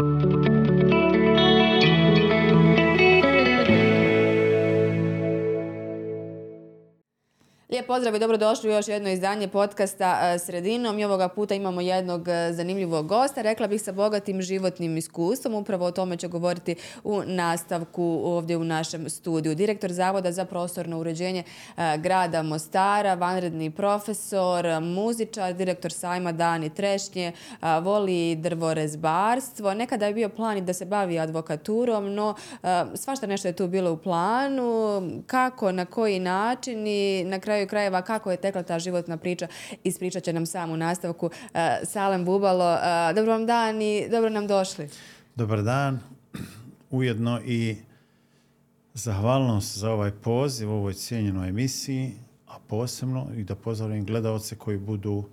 Lijep pozdrav i dobrodošli u još jedno izdanje podcasta e, Sredinom i ovoga puta imamo jednog e, zanimljivog gosta, rekla bih sa bogatim životnim iskustvom, upravo o tome će govoriti u nastavku ovdje u našem studiju. Direktor Zavoda za prostorno uređenje e, grada Mostara, vanredni profesor, muzičar, direktor sajma Dani Trešnje, voli drvorezbarstvo. Nekada je bio plan i da se bavi advokaturom, no svašta nešto je tu bilo u planu. Kako, na koji način i na kraju kraju krajeva kako je tekla ta životna priča, ispričat će nam sam u nastavku e, Salem Bubalo. E, dobro vam dan i dobro nam došli. Dobar dan. Ujedno i zahvalnost za ovaj poziv u ovoj cijenjenoj emisiji, a posebno i da pozdravim gledalce koji budu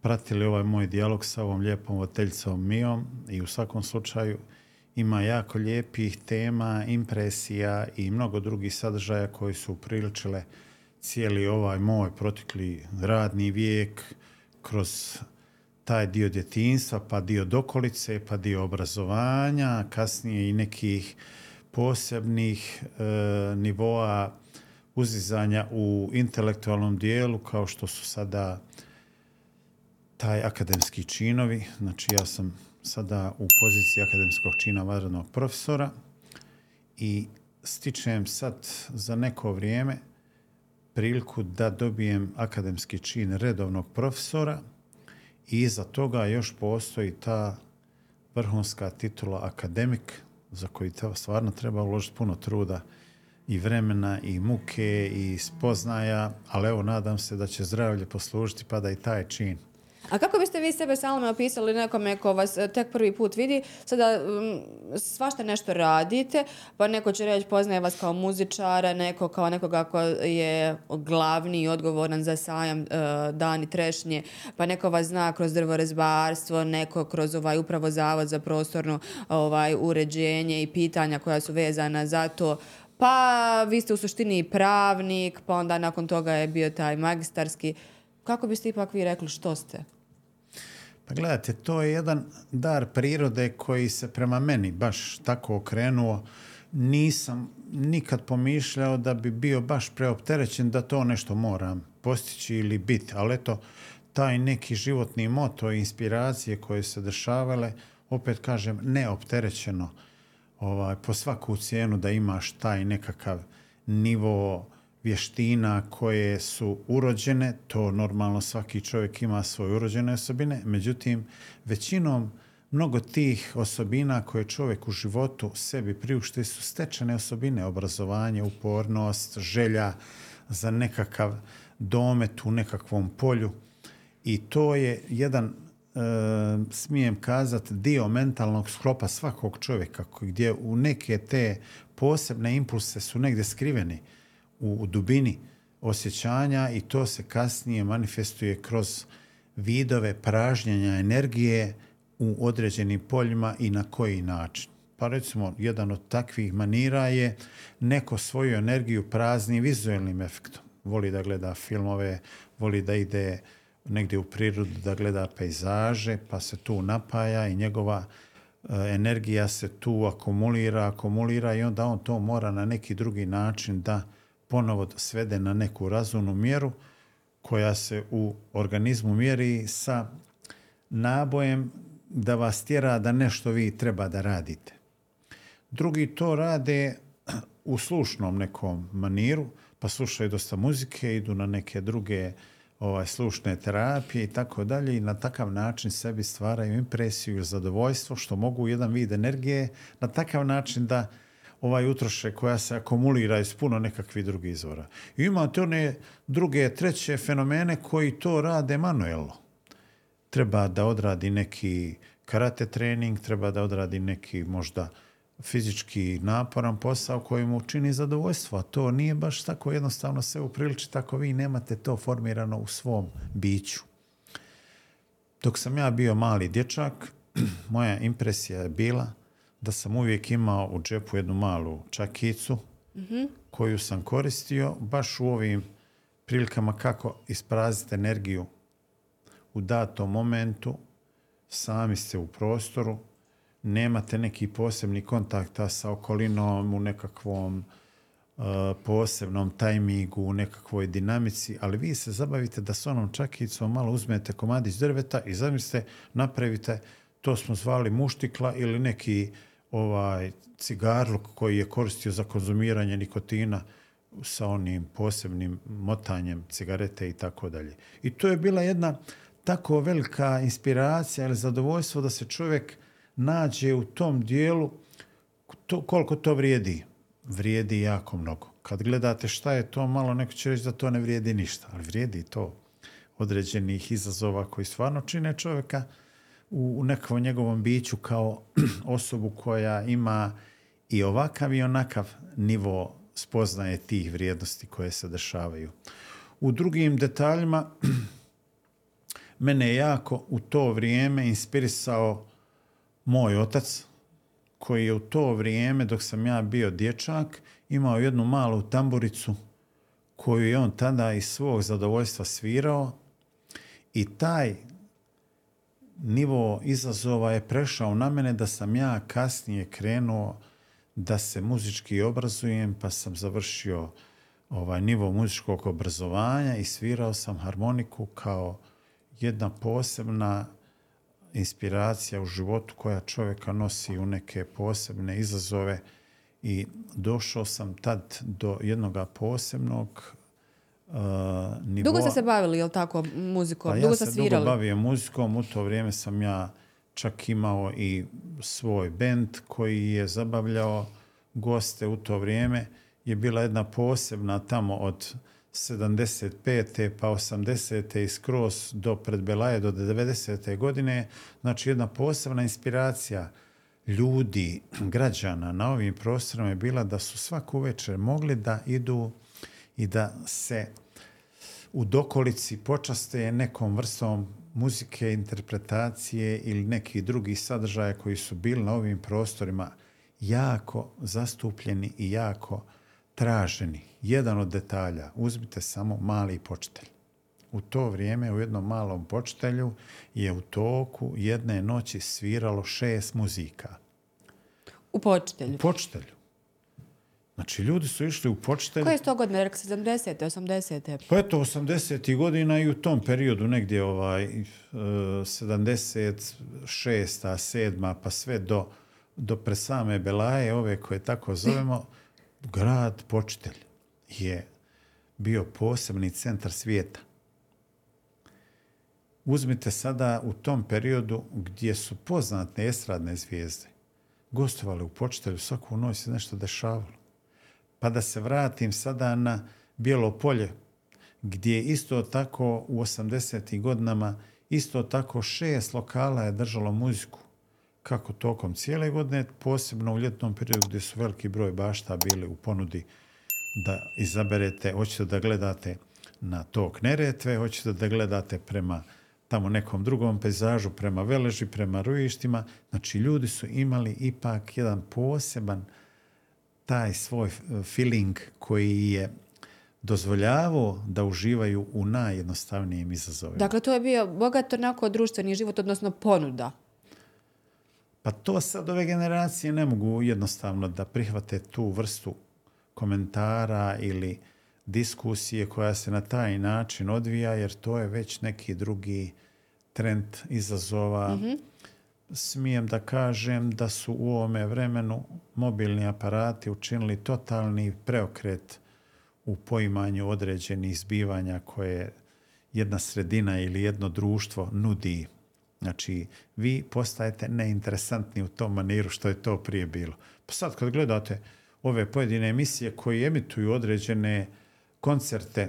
pratili ovaj moj dijalog sa ovom lijepom voteljicom Mijom i u svakom slučaju ima jako lijepih tema, impresija i mnogo drugih sadržaja koji su priličile cijeli ovaj moj protekli radni vijek kroz taj dio djetinstva, pa dio dokolice, pa dio obrazovanja, kasnije i nekih posebnih e, nivoa uzizanja u intelektualnom dijelu kao što su sada taj akademski činovi. Znači ja sam sada u poziciji akademskog čina vanrednog profesora i stičem sad za neko vrijeme priliku da dobijem akademski čin redovnog profesora i iza toga još postoji ta vrhunska titula akademik za koji stvarno treba uložiti puno truda i vremena i muke i spoznaja, ali evo nadam se da će zdravlje poslužiti pa da i taj čin a kako biste vi sebe Salome opisali nekome ko vas e, tek prvi put vidi? Sada mm, svašta nešto radite, pa neko će reći poznaje vas kao muzičara, neko kao nekoga ko je glavni i odgovoran za sajam uh, dani trešnje, pa neko vas zna kroz drvorezbarstvo, neko kroz ovaj upravo zavod za prostorno ovaj uređenje i pitanja koja su vezana za to. Pa vi ste u suštini pravnik, pa onda nakon toga je bio taj magistarski. Kako biste ipak vi rekli što ste? Pa gledajte, to je jedan dar prirode koji se prema meni baš tako okrenuo. Nisam nikad pomišljao da bi bio baš preopterećen da to nešto moram postići ili biti. Ali eto, taj neki životni moto i inspiracije koje se dešavale, opet kažem, neopterećeno ovaj, po svaku cijenu da imaš taj nekakav nivo vještina koje su urođene, to normalno svaki čovjek ima svoje urođene osobine, međutim većinom mnogo tih osobina koje čovjek u životu sebi priušte su stečene osobine, obrazovanje, upornost, želja za nekakav domet u nekakvom polju. I to je jedan e, smijem kazati dio mentalnog sklopa svakog čovjeka gdje u neke te posebne impulse su negdje skriveni u dubini osjećanja i to se kasnije manifestuje kroz vidove pražnjenja energije u određenim poljima i na koji način. Pa recimo, jedan od takvih manira je neko svoju energiju prazni vizualnim efektom. Voli da gleda filmove, voli da ide negdje u prirodu da gleda pejzaže, pa se tu napaja i njegova e, energija se tu akumulira, akumulira i onda on to mora na neki drugi način da ponovo svede na neku razumnu mjeru koja se u organizmu mjeri sa nabojem da vas tjera da nešto vi treba da radite. Drugi to rade u slušnom nekom maniru, pa slušaju dosta muzike, idu na neke druge ovaj, slušne terapije i tako dalje i na takav način sebi stvaraju impresiju i zadovoljstvo što mogu jedan vid energije na takav način da ovaj utroše koja se akumulira iz puno nekakvih drugih izvora. I imate one druge, treće fenomene koji to rade manuelno. Treba da odradi neki karate trening, treba da odradi neki možda fizički naporan posao koji mu čini zadovoljstvo, a to nije baš tako jednostavno se upriliči tako vi nemate to formirano u svom biću. Dok sam ja bio mali dječak, moja impresija je bila da sam uvijek imao u džepu jednu malu čakicu koju sam koristio baš u ovim prilikama kako ispraziti energiju u datom momentu, sami ste u prostoru, nemate neki posebni kontakta sa okolinom u nekakvom uh, posebnom tajmingu, u nekakvoj dinamici, ali vi se zabavite da s onom čakicom malo uzmete komadić drveta i zamislite, napravite, to smo zvali muštikla ili neki ovaj cigarluk koji je koristio za konzumiranje nikotina sa onim posebnim motanjem cigarete i tako dalje. I to je bila jedna tako velika inspiracija ili zadovoljstvo da se čovjek nađe u tom dijelu to, koliko to vrijedi. Vrijedi jako mnogo. Kad gledate šta je to, malo neko će reći da to ne vrijedi ništa, ali vrijedi to određenih izazova koji stvarno čine čovjeka u, u njegovom biću kao osobu koja ima i ovakav i onakav nivo spoznaje tih vrijednosti koje se dešavaju. U drugim detaljima mene je jako u to vrijeme inspirisao moj otac koji je u to vrijeme dok sam ja bio dječak imao jednu malu tamburicu koju je on tada iz svog zadovoljstva svirao i taj nivo izazova je prešao na mene da sam ja kasnije krenuo da se muzički obrazujem, pa sam završio ovaj nivo muzičkog obrazovanja i svirao sam harmoniku kao jedna posebna inspiracija u životu koja čovjeka nosi u neke posebne izazove i došao sam tad do jednog posebnog uh, nivoa. Dugo ste se bavili, jel tako, muzikom? Pa dugo ja se svirali? dugo bavio muzikom, u to vrijeme sam ja čak imao i svoj bend koji je zabavljao goste u to vrijeme. Je bila jedna posebna tamo od 75. pa 80. i skroz do pred Belaje do 90. godine. Znači jedna posebna inspiracija ljudi, građana na ovim prostorima je bila da su svaku večer mogli da idu i da se u dokolici počaste nekom vrstom muzike, interpretacije ili neki drugi sadržaja koji su bili na ovim prostorima jako zastupljeni i jako traženi. Jedan od detalja, uzmite samo mali počitelj. U to vrijeme u jednom malom počitelju je u toku jedne noći sviralo šest muzika. U počitelju. U počitelju. Znači, ljudi su išli u počitelj. Koje je to godine, rekao 70. 80. Pa eto, 80. godina i u tom periodu negdje ovaj, e, 76. 7. pa sve do, do pre same Belaje, ove koje tako zovemo, grad Počitelj je bio posebni centar svijeta. Uzmite sada u tom periodu gdje su poznate estradne zvijezde gostovali u Počitelju, svaku noć se nešto dešavalo. Pa da se vratim sada na Bijelo polje, gdje isto tako u 80. godinama isto tako šest lokala je držalo muziku kako tokom cijele godine, posebno u ljetnom periodu gdje su veliki broj bašta bili u ponudi da izaberete, hoćete da gledate na tok Neretve, hoćete da gledate prema tamo nekom drugom pejzažu, prema Veleži, prema Rujištima. Znači, ljudi su imali ipak jedan poseban taj svoj feeling koji je dozvoljavao da uživaju u najjednostavnijim izazovima. Dakle, to je bio bogat onako društveni život, odnosno ponuda. Pa to sad ove generacije ne mogu jednostavno da prihvate tu vrstu komentara ili diskusije koja se na taj način odvija, jer to je već neki drugi trend izazova. Smijem da kažem da su u ovome vremenu mobilni aparati učinili totalni preokret u poimanju određenih zbivanja koje jedna sredina ili jedno društvo nudi. Znači, vi postajete neinteresantni u tom maniru što je to prije bilo. Pa sad kad gledate ove pojedine emisije koje emituju određene koncerte,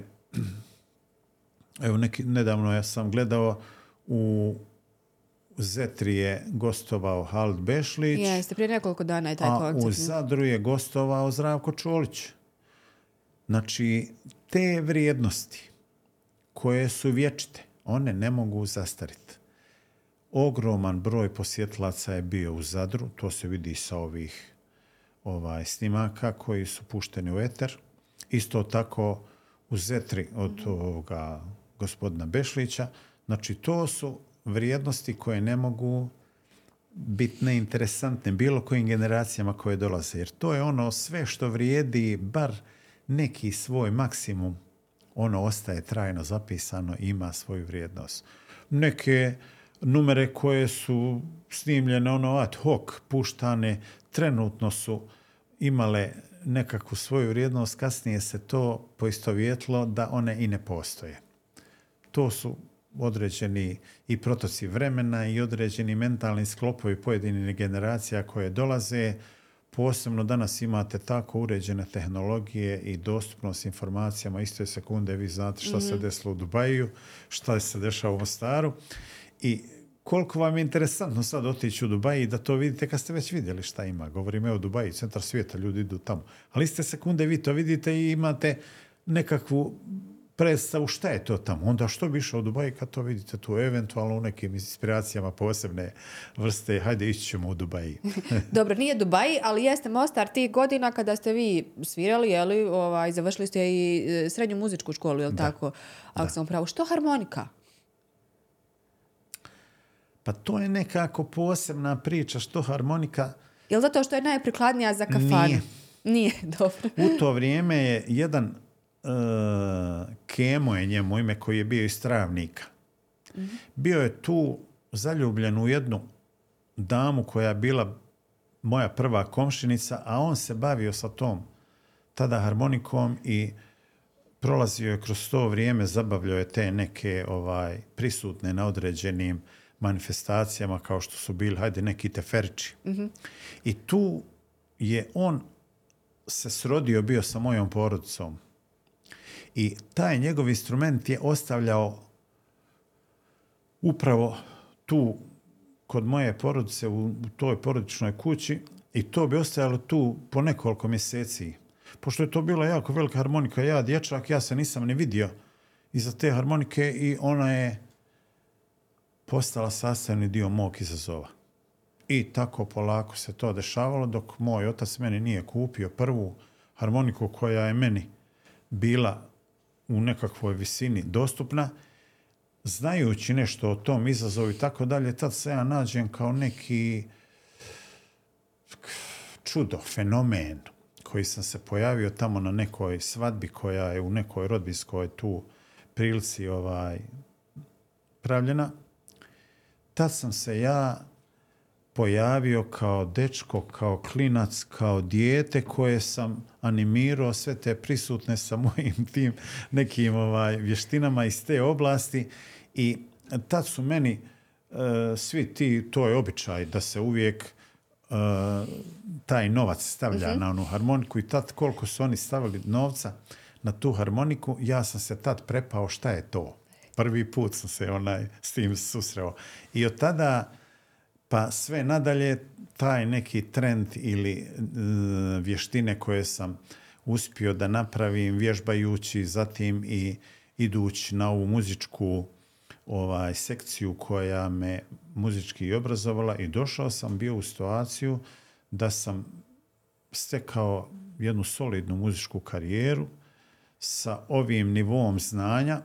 evo neki, nedavno ja sam gledao u Zetri je gostovao Hald Bešlić, Jeste, prije nekoliko dana je taj a koncert. u Zadru je gostovao Zdravko Čolić. Znači, te vrijednosti koje su vječite, one ne mogu zastariti. Ogroman broj posjetlaca je bio u Zadru, to se vidi sa ovih ovaj snimaka koji su pušteni u eter. Isto tako u Zetri od ovoga gospodina Bešlića. Znači, to su vrijednosti koje ne mogu bitne, interesantne bilo kojim generacijama koje dolaze. Jer to je ono sve što vrijedi, bar neki svoj maksimum, ono ostaje trajno zapisano i ima svoju vrijednost. Neke numere koje su snimljene ono ad hoc, puštane, trenutno su imale nekakvu svoju vrijednost, kasnije se to poistovjetlo da one i ne postoje. To su određeni i protoci vremena i određeni mentalni sklopovi pojedinih generacija koje dolaze. Posebno danas imate tako uređene tehnologije i dostupnost informacijama iste sekunde. Vi znate šta se desilo u Dubaju, šta se dešava u Mostaru. I koliko vam je interesantno sad otići u Dubaji i da to vidite kad ste već vidjeli šta ima. Govorim o Dubaji, centar svijeta, ljudi idu tamo. Ali iste sekunde vi to vidite i imate nekakvu predstavu šta je to tamo. Onda što bi išao u Dubaji kad to vidite tu eventualno u nekim inspiracijama posebne vrste. Hajde, ići ćemo u Dubaji. Dobro, nije Dubaji, ali jeste Mostar tih godina kada ste vi svirali, jeli, ovaj, završili ste i e, srednju muzičku školu, jel tako? Ako sam pravo. Što harmonika? Pa to je nekako posebna priča što harmonika... Jel zato što je najprikladnija za kafanu? Nije. Nije, dobro. U to vrijeme je jedan Kemo je njemu ime koji je bio iz Travnika. Bio je tu zaljubljen u jednu damu koja je bila moja prva komšinica, a on se bavio sa tom tada harmonikom i prolazio je kroz to vrijeme, zabavljao je te neke ovaj prisutne na određenim manifestacijama kao što su bili, hajde, neki teferči. I tu je on se srodio bio sa mojom porodicom. I taj njegov instrument je ostavljao upravo tu kod moje porodice u, u toj porodičnoj kući i to bi ostajalo tu po nekoliko mjeseci. Pošto je to bila jako velika harmonika, ja dječak, ja se nisam ni vidio iza te harmonike i ona je postala sastavni dio mog izazova. I tako polako se to dešavalo dok moj otac meni nije kupio prvu harmoniku koja je meni bila u nekakvoj visini dostupna, znajući nešto o tom izazovu i tako dalje, tad se ja nađem kao neki čudo, fenomen koji sam se pojavio tamo na nekoj svadbi koja je u nekoj rodbinskoj tu prilici ovaj, pravljena. Tad sam se ja pojavio kao dečko, kao klinac, kao dijete koje sam animirao sve te prisutne sa mojim tim nekim ovaj, vještinama iz te oblasti i tad su meni e, svi ti, to je običaj da se uvijek e, taj novac stavlja na onu harmoniku i tad koliko su oni stavili novca na tu harmoniku, ja sam se tad prepao šta je to. Prvi put sam se onaj s tim susreo. I od tada pa sve nadalje taj neki trend ili e, vještine koje sam uspio da napravim vježbajući zatim i idući na ovu muzičku ovaj sekciju koja me muzički obrazovala i došao sam bio u situaciju da sam stekao jednu solidnu muzičku karijeru sa ovim nivom znanja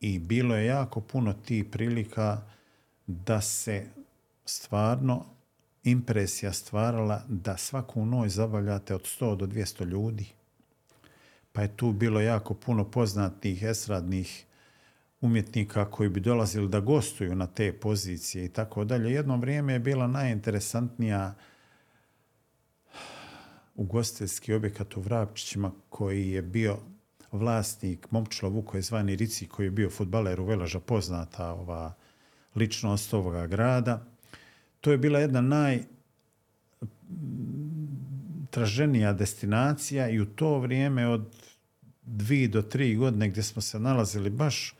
i bilo je jako puno tih prilika da se stvarno impresija stvarala da svaku noć zabavljate od 100 do 200 ljudi. Pa je tu bilo jako puno poznatih esradnih umjetnika koji bi dolazili da gostuju na te pozicije i tako dalje. Jedno vrijeme je bila najinteresantnija ugostiteljski objekat u Vrapčićima koji je bio vlasnik Momčilo Vuko zvani Rici koji je bio futbaler u Velaža poznata ova ličnost ovoga grada to je bila jedna naj traženija destinacija i u to vrijeme od dvije do tri godine gdje smo se nalazili baš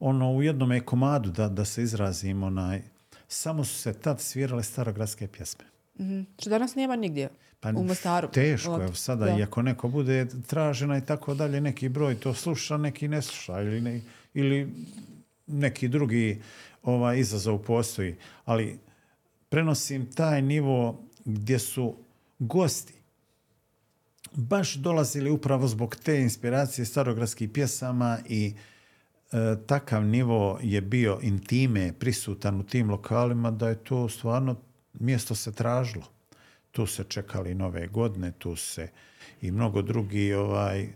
ono u jednom komadu da, da se izrazimo onaj, samo su se tad svirale starogradske pjesme. Mhm. Što danas nema nigdje Pa u Mostaru. Teško, evo sada, Da. i ako neko bude tražena i tako dalje, neki broj to sluša, neki ne sluša ili, ne- ili neki drugi ovaj, izazov postoji. Ali prenosim taj nivo gdje su gosti baš dolazili upravo zbog te inspiracije starogradskih pjesama i e, takav nivo je bio intime prisutan u tim lokalima da je to stvarno mjesto se tražilo. Tu se čekali nove godine, tu se i mnogo drugi ovaj,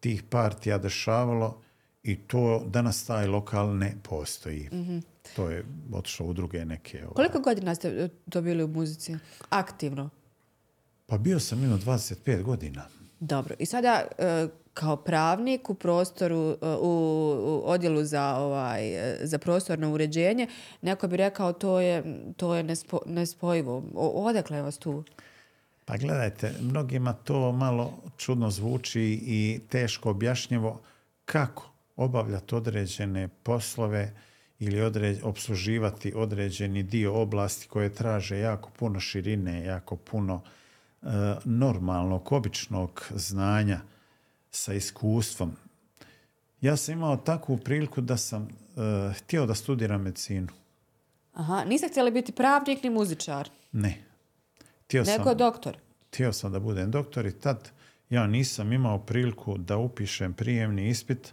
tih partija dešavalo i to danas taj lokal ne postoji. To je otišlo u druge neke... Ovaj. Koliko godina ste e, to bili u muzici? Aktivno? Pa bio sam imao 25 godina. Dobro. I sada e, kao pravnik u prostoru, e, u, odjelu za, ovaj, za prostorno uređenje, neko bi rekao to je, to je nespo, nespojivo. O, odakle je vas tu? Pa gledajte, mnogima to malo čudno zvuči i teško objašnjivo kako obavljati određene poslove ili određ, obsluživati određeni dio oblasti koje traže jako puno širine, jako puno e, normalnog, običnog znanja sa iskustvom. Ja sam imao takvu priliku da sam e, htio da studiram medicinu. Aha, niste htjeli biti pravnik ni muzičar, Ne. Htio nego sam, doktor. htio sam da budem doktor i tad ja nisam imao priliku da upišem prijemni ispit.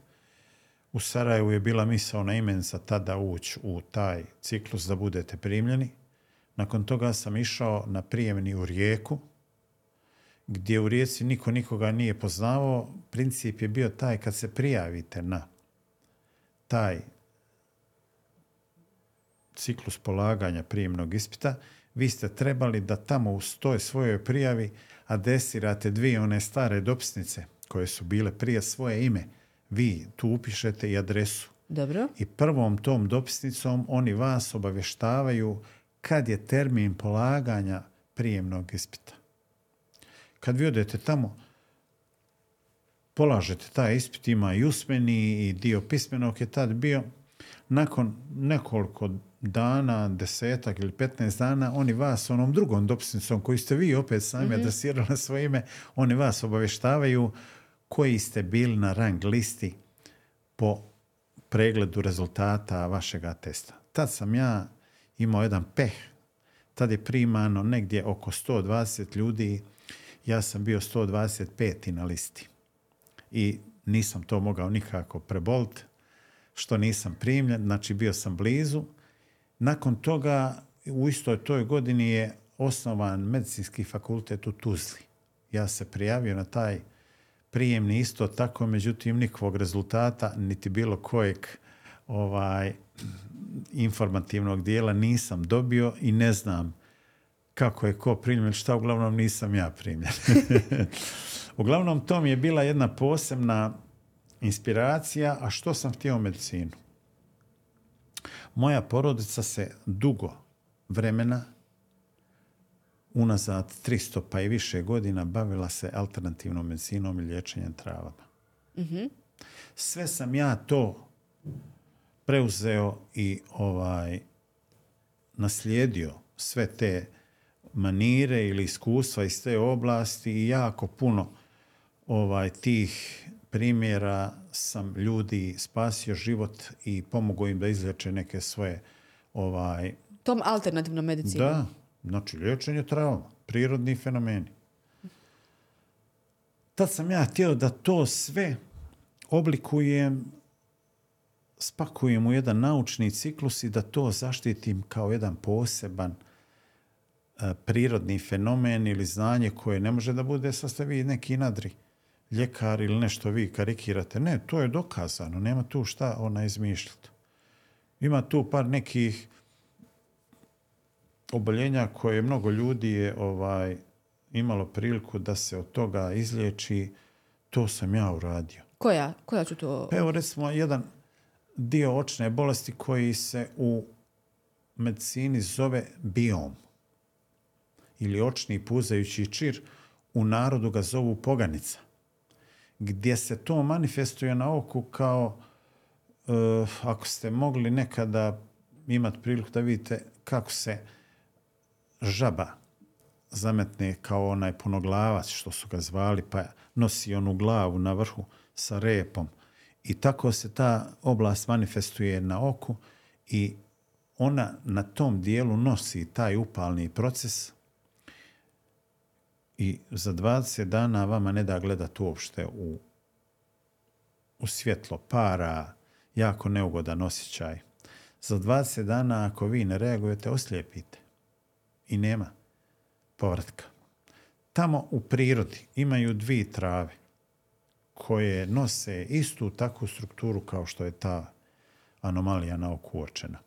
U Sarajevu je bila misaona imenica tada ući u taj ciklus da budete primljeni. Nakon toga sam išao na prijemni u Rijeku, gdje u Rijeci niko nikoga nije poznavao. Princip je bio taj kad se prijavite na taj ciklus polaganja prijemnog ispita, vi ste trebali da tamo u toj svojoj prijavi adresirate dvije one stare dopisnice koje su bile prije svoje ime. Vi tu upišete i adresu. Dobro. I prvom tom dopisnicom oni vas obavještavaju kad je termin polaganja prijemnog ispita. Kad vi odete tamo, polažete taj ispit, ima i usmeni i dio pismenog je tad bio. Nakon nekoliko dana, desetak ili 15 dana, oni vas onom drugom dopisnicom koju ste vi opet sami adresirali na svoje ime, oni vas obavještavaju koji ste bili na rang listi po pregledu rezultata vašega testa. Tad sam ja imao jedan peh. Tad je primano negdje oko 120 ljudi. Ja sam bio 125. na listi. I nisam to mogao nikako preboliti, što nisam primljen. Znači, bio sam blizu. Nakon toga, u istoj toj godini je osnovan medicinski fakultet u Tuzli. Ja se prijavio na taj prijemni isto tako, međutim nikakvog rezultata, niti bilo kojeg ovaj, informativnog dijela nisam dobio i ne znam kako je ko primljen, šta uglavnom nisam ja primljen. uglavnom to mi je bila jedna posebna inspiracija, a što sam htio u medicinu? Moja porodica se dugo vremena unazad 300 pa i više godina bavila se alternativnom medicinom i liječenjem travama. Sve sam ja to preuzeo i ovaj naslijedio sve te manire ili iskustva iz te oblasti i jako puno ovaj tih primjera sam ljudi spasio život i pomogao im da izleče neke svoje ovaj Tom alternativnom medicinom. da, znači liječenje trauma, prirodni fenomeni. Tad sam ja htio da to sve oblikujem, spakujem u jedan naučni ciklus i da to zaštitim kao jedan poseban e, prirodni fenomen ili znanje koje ne može da bude sad ste vi neki nadri ljekar ili nešto vi karikirate. Ne, to je dokazano, nema tu šta ona izmišljati. Ima tu par nekih oboljenja koje mnogo ljudi je ovaj imalo priliku da se od toga izliječi, to sam ja uradio. Koja? Koja ću to... Pa evo recimo jedan dio očne bolesti koji se u medicini zove biom ili očni puzajući čir, u narodu ga zovu poganica, gdje se to manifestuje na oku kao eh, ako ste mogli nekada imati priliku da vidite kako se žaba zametne kao onaj punoglavac što su ga zvali, pa nosi onu glavu na vrhu sa repom. I tako se ta oblast manifestuje na oku i ona na tom dijelu nosi taj upalni proces i za 20 dana vama ne da gledati uopšte u, u svjetlo para, jako neugodan osjećaj. Za 20 dana ako vi ne reagujete, oslijepite i nema povratka. Tamo u prirodi imaju dvije trave koje nose istu takvu strukturu kao što je ta anomalija na oku uočena.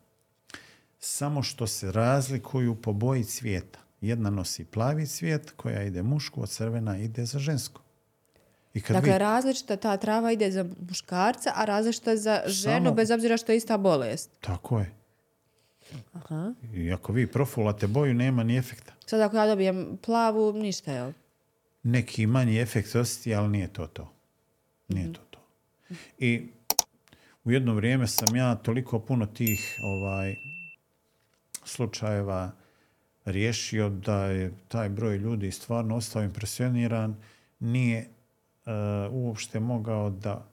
Samo što se razlikuju po boji cvijeta. Jedna nosi plavi cvijet koja ide mušku, a crvena ide za žensko. I kad Dakle, vi- različita ta trava ide za muškarca, a različita za ženu, Samo- bez obzira što je ista bolest. Tako je. Aha. I ako vi profulate boju, nema ni efekta. Sad ako ja dobijem plavu, ništa, jel? Neki manji efekt osjeti, ali nije to to. Nije to to. I u jedno vrijeme sam ja toliko puno tih ovaj slučajeva riješio da je taj broj ljudi stvarno ostao impresioniran, nije e, uopšte mogao da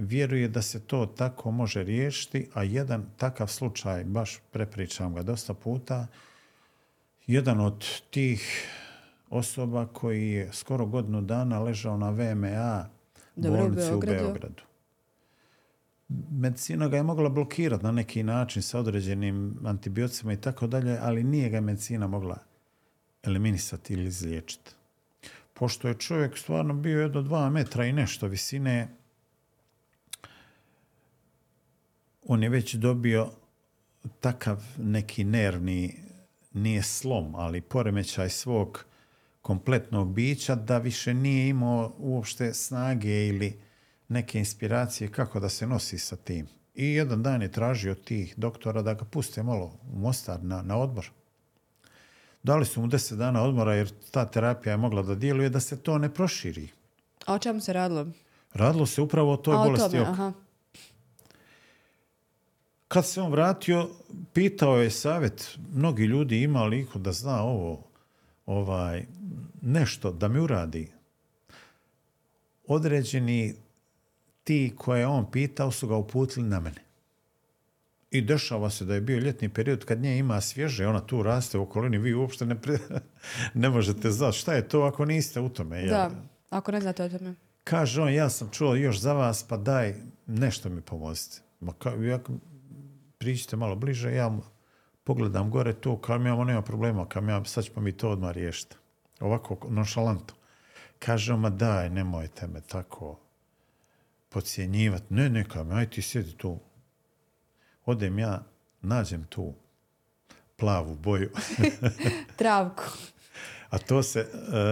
vjeruje da se to tako može riješiti, a jedan takav slučaj, baš prepričam ga dosta puta, jedan od tih osoba koji je skoro godinu dana ležao na VMA Dobro, bolnici u Beogradu. Beogradu. Medicina ga je mogla blokirati na neki način sa određenim antibioticima i tako dalje, ali nije ga medicina mogla eliminisati ili izliječiti. Pošto je čovjek stvarno bio jedno dva metra i nešto visine, on je već dobio takav neki nervni, nije slom, ali poremećaj svog kompletnog bića da više nije imao uopšte snage ili neke inspiracije kako da se nosi sa tim. I jedan dan je tražio tih doktora da ga puste malo u Mostar na, na odbor. Dali su mu 10 dana odmora jer ta terapija je mogla da djeluje da se to ne proširi. A o čemu se radilo? Radilo se upravo o toj A o bolesti tome, oka. aha. Kad se on vratio, pitao je savjet, mnogi ljudi ima li iko da zna ovo, ovaj, nešto da mi uradi. Određeni ti koje je on pitao su ga uputili na mene. I dešava se da je bio ljetni period kad nje ima svježe, ona tu raste u okolini, vi uopšte ne, pre- ne možete znati šta je to ako niste u tome. Da, ako ne znate o tome. Kaže on, ja sam čuo još za vas, pa daj, nešto mi pomozite. Ma ka, ja, priđite malo bliže, ja pogledam gore kao mi imamo, nema problema, kao ja, sad ćemo mi to odmah riješiti. Ovako, nonšalanto. Kaže ma daj, nemojte me tako podcjenjivati. Ne, ne, kao mi, aj ti sjedi tu. Odem ja, nađem tu plavu boju. Travku. A to se e,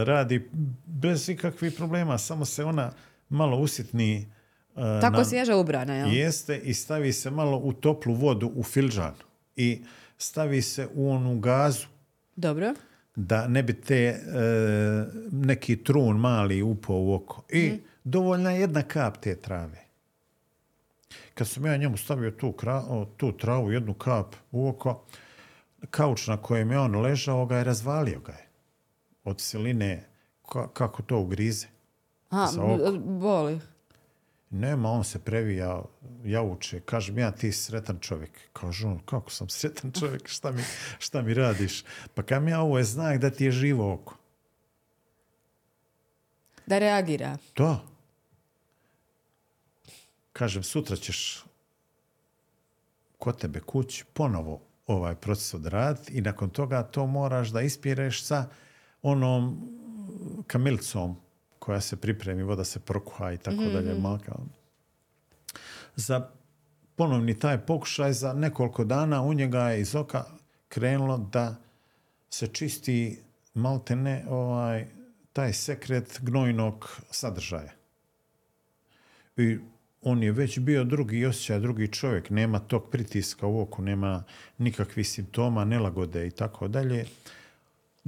radi bez ikakvih problema, samo se ona malo usitni. E, Tako na- svježa ubrana, jel? Jeste i stavi se malo u toplu vodu u filđan i stavi se u onu gazu Dobro. da ne bi te e, neki trun mali upao u oko. I dovoljna je jedna kap te trave. Kad sam ja njemu stavio tu, kra, tu travu, jednu kap u oko, kauč na kojem je on ležao ga je razvalio ga je. Od siline ka- kako to ugrize. B- boli. Nema, on se previja, jauče. Kažem, ja ti sretan čovjek. Kaže on, kako sam sretan čovjek, šta mi, šta mi radiš? Pa kam ja, ovo je znak da ti je živo oko. Da reagira. Da. Kažem, sutra ćeš kod tebe kući ponovo ovaj proces odraditi i nakon toga to moraš da ispireš sa onom kamilicom koja se pripremi, voda se prokuha i tako dalje. Malka. Za ponovni taj pokušaj za nekoliko dana u njega je iz oka krenulo da se čisti maltene ovaj, taj sekret gnojnog sadržaja. I on je već bio drugi osjećaj, drugi čovjek, nema tog pritiska u oku, nema nikakvih simptoma, nelagode i tako dalje.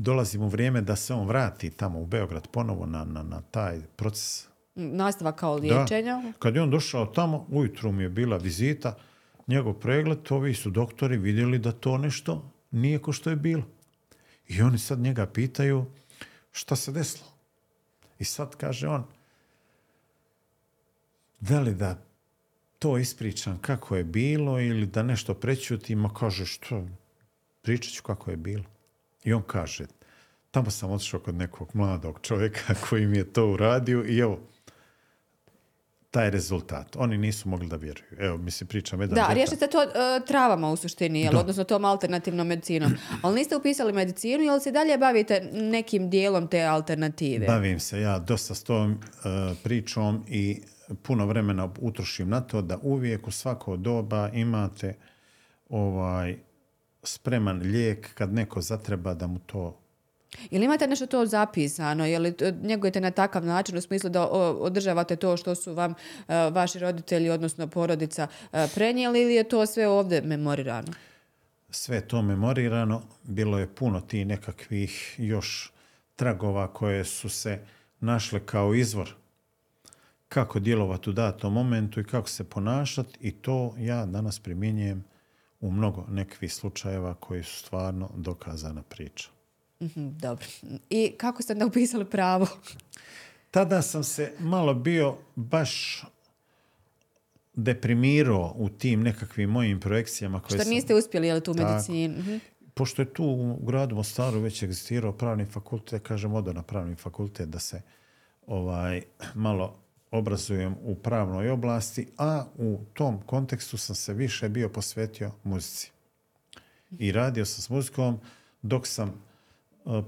Dolazi mu vrijeme da se on vrati tamo u Beograd ponovo na, na, na taj proces Nastava kao da. liječenja. Kad je on došao tamo, ujutru mi je bila vizita, njegov pregled, ovi su doktori vidjeli da to nešto nije ko što je bilo. I oni sad njega pitaju šta se desilo. I sad kaže on, da li da to ispričam kako je bilo ili da nešto prećutim, a kaže što, pričat ću kako je bilo. I on kaže, tamo sam otišao kod nekog mladog čovjeka koji mi je to uradio i evo, taj rezultat. Oni nisu mogli da vjeruju. Evo, mislim, pričam jedan Da, detalj. riješili ste to e, travama u suštini, jel? Da. odnosno tom alternativnom medicinom. Ali niste upisali medicinu, jel se dalje bavite nekim dijelom te alternative? Bavim se ja dosta s tom e, pričom i puno vremena utrošim na to da uvijek u svako doba imate ovaj spreman lijek kad neko zatreba da mu to Jel imate nešto to zapisano? Je li njegujete na takav način u smislu da održavate to što su vam e, vaši roditelji, odnosno porodica e, prenijeli ili je to sve ovdje memorirano? sve to memorirano. Bilo je puno ti nekakvih još tragova koje su se našle kao izvor kako djelovati u datom momentu i kako se ponašati i to ja danas primjenjujem u mnogo nekakvih slučajeva koji su stvarno dokazana priča. Mhm, dobro. I kako ste onda upisali pravo? Tada sam se malo bio baš deprimirao u tim nekakvim mojim projekcijama koje Što sam... niste uspjeli, je li tu medicinu? Mhm. pošto je tu u gradu Mostaru već egzistirao pravni fakultet, kažem odo na pravni fakultet da se ovaj malo obrazujem u pravnoj oblasti, a u tom kontekstu sam se više bio posvetio muzici. I radio sam s muzikom dok sam e,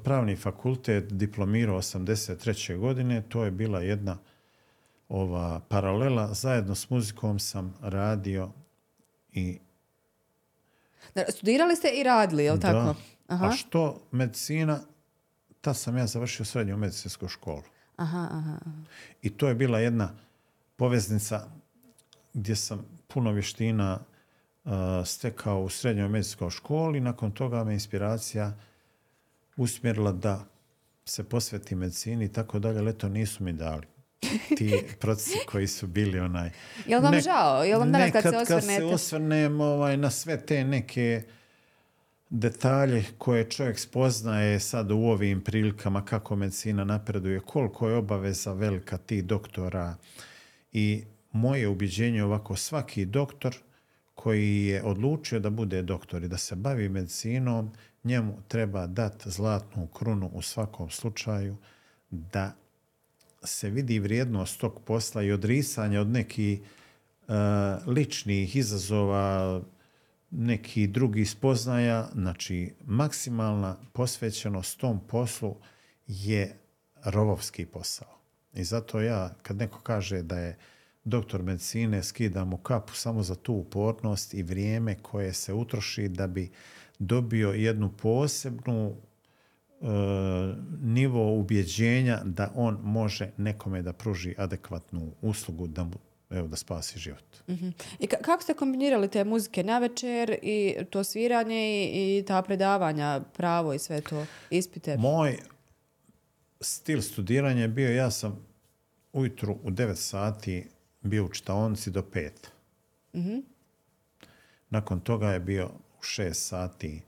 pravni fakultet diplomirao 83. godine, to je bila jedna ova paralela, zajedno s muzikom sam radio i Studirali ste i radili, je li tako? da. Aha, A što medicina, ta sam ja završio srednju medicinsku školu. Aha, aha. I to je bila jedna poveznica gdje sam puno vještina uh, stekao u srednjoj medicinskoj školi. Nakon toga me inspiracija usmjerila da se posveti medicini i tako dalje, ali eto nisu mi dali ti procesi koji su bili onaj... Jel vam Ne- žao? Jel vam danas kad se nekad kad osvrnete? se osvrnem ovaj, na sve te neke detalje koje čovjek spoznaje sad u ovim prilikama kako medicina napreduje, koliko je obaveza velika tih doktora. I moje ubjeđenje ovako svaki doktor koji je odlučio da bude doktor i da se bavi medicinom, njemu treba dati zlatnu krunu u svakom slučaju da se vidi vrijednost tog posla i odrisanja od nekih e, ličnih izazova, neki drugi spoznaja, znači maksimalna posvećenost tom poslu je rovovski posao. I zato ja, kad neko kaže da je doktor medicine, skidam mu kapu samo za tu upornost i vrijeme koje se utroši da bi dobio jednu posebnu e, nivo ubjeđenja da on može nekome da pruži adekvatnu uslugu da mu evo da spasi život. Mhm. I ka- kako ste kombinirali te muzike na večer i to sviranje i, i ta predavanja, pravo i sve to, ispite? Moj stil studiranja je bio, ja sam ujutru u 9 sati bio u čitaonici do 5. Nakon toga je bio u 6 sati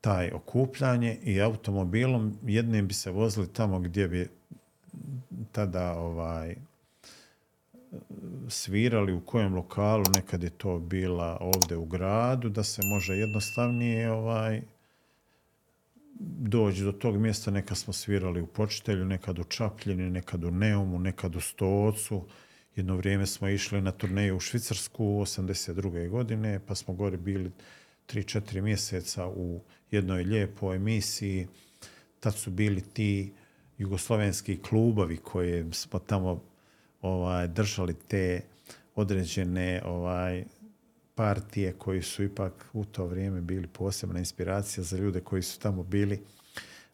taj okupljanje i automobilom jednim bi se vozili tamo gdje bi tada ovaj svirali u kojem lokalu, nekad je to bila ovdje u gradu, da se može jednostavnije ovaj doći do tog mjesta. Nekad smo svirali u Počitelju, nekad u Čapljini, nekad u Neumu, nekad u Stocu. Jedno vrijeme smo išli na turneju u Švicarsku 82. godine, pa smo gore bili 3-4 mjeseca u jednoj lijepoj emisiji. Tad su bili ti jugoslovenski klubovi koje smo tamo ovaj, držali te određene ovaj, partije koji su ipak u to vrijeme bili posebna inspiracija za ljude koji su tamo bili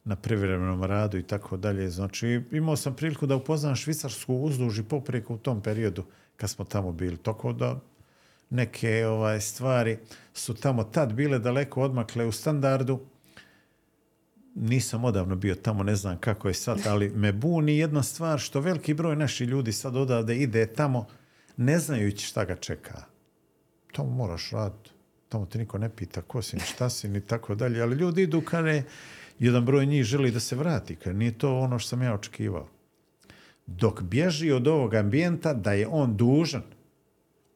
na privremenom radu i tako dalje. Znači, imao sam priliku da upoznam Švicarsku uzduž i popreko u tom periodu kad smo tamo bili. Tako da neke ovaj, stvari su tamo tad bile daleko odmakle u standardu. Nisam odavno bio tamo, ne znam kako je sad, ali me buni jedna stvar što veliki broj naših ljudi sad odavde ide tamo ne znajući šta ga čeka tamo moraš raditi. Tamo te niko ne pita ko si, šta si, ni tako dalje. Ali ljudi idu kare, jedan broj njih želi da se vrati, kad nije to ono što sam ja očekivao. Dok bježi od ovog ambijenta da je on dužan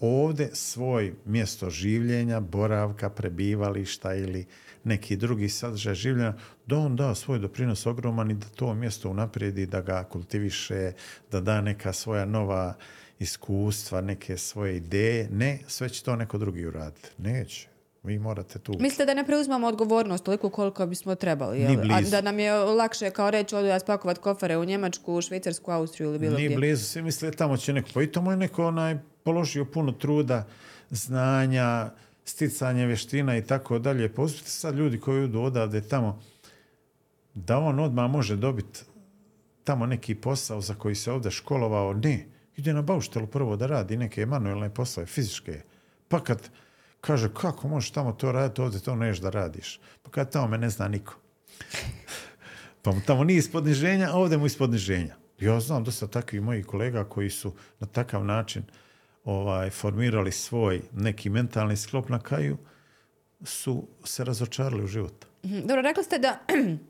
ovdje svoj mjesto življenja, boravka, prebivališta ili neki drugi sadržaj življenja, da on da svoj doprinos ogroman i da to mjesto unaprijedi, da ga kultiviše, da da neka svoja nova iskustva, neke svoje ideje. Ne, sve će to neko drugi uraditi. Neće. Vi morate tu... Mislite da ne preuzmamo odgovornost toliko koliko bismo trebali? Ni Jel? A blizu. da nam je lakše kao reći odu ja spakovat kofere u Njemačku, Švicarsku, Austriju ili bilo Nije gdje. blizu, svi misle tamo će neko, pa i tamo je neko onaj položio puno truda, znanja, sticanje vještina i tako dalje. Pa uzmite sad ljudi koji idu odavde tamo, da on odmah može dobiti tamo neki posao za koji se ovdje školovao, ne. Ide na bauštelu prvo da radi neke manuelne poslove, fizičke. Pa kad kaže, kako možeš tamo to raditi, ovdje to neš da radiš. Pa kad tamo me ne zna niko. Pa mu tamo nije iz poniženja, a ovdje mu iz poniženja. Ja znam dosta takvih mojih kolega koji su na takav način ovaj, formirali svoj neki mentalni sklop na kraju, su se razočarali u život. Mhm. Dobro, rekli ste da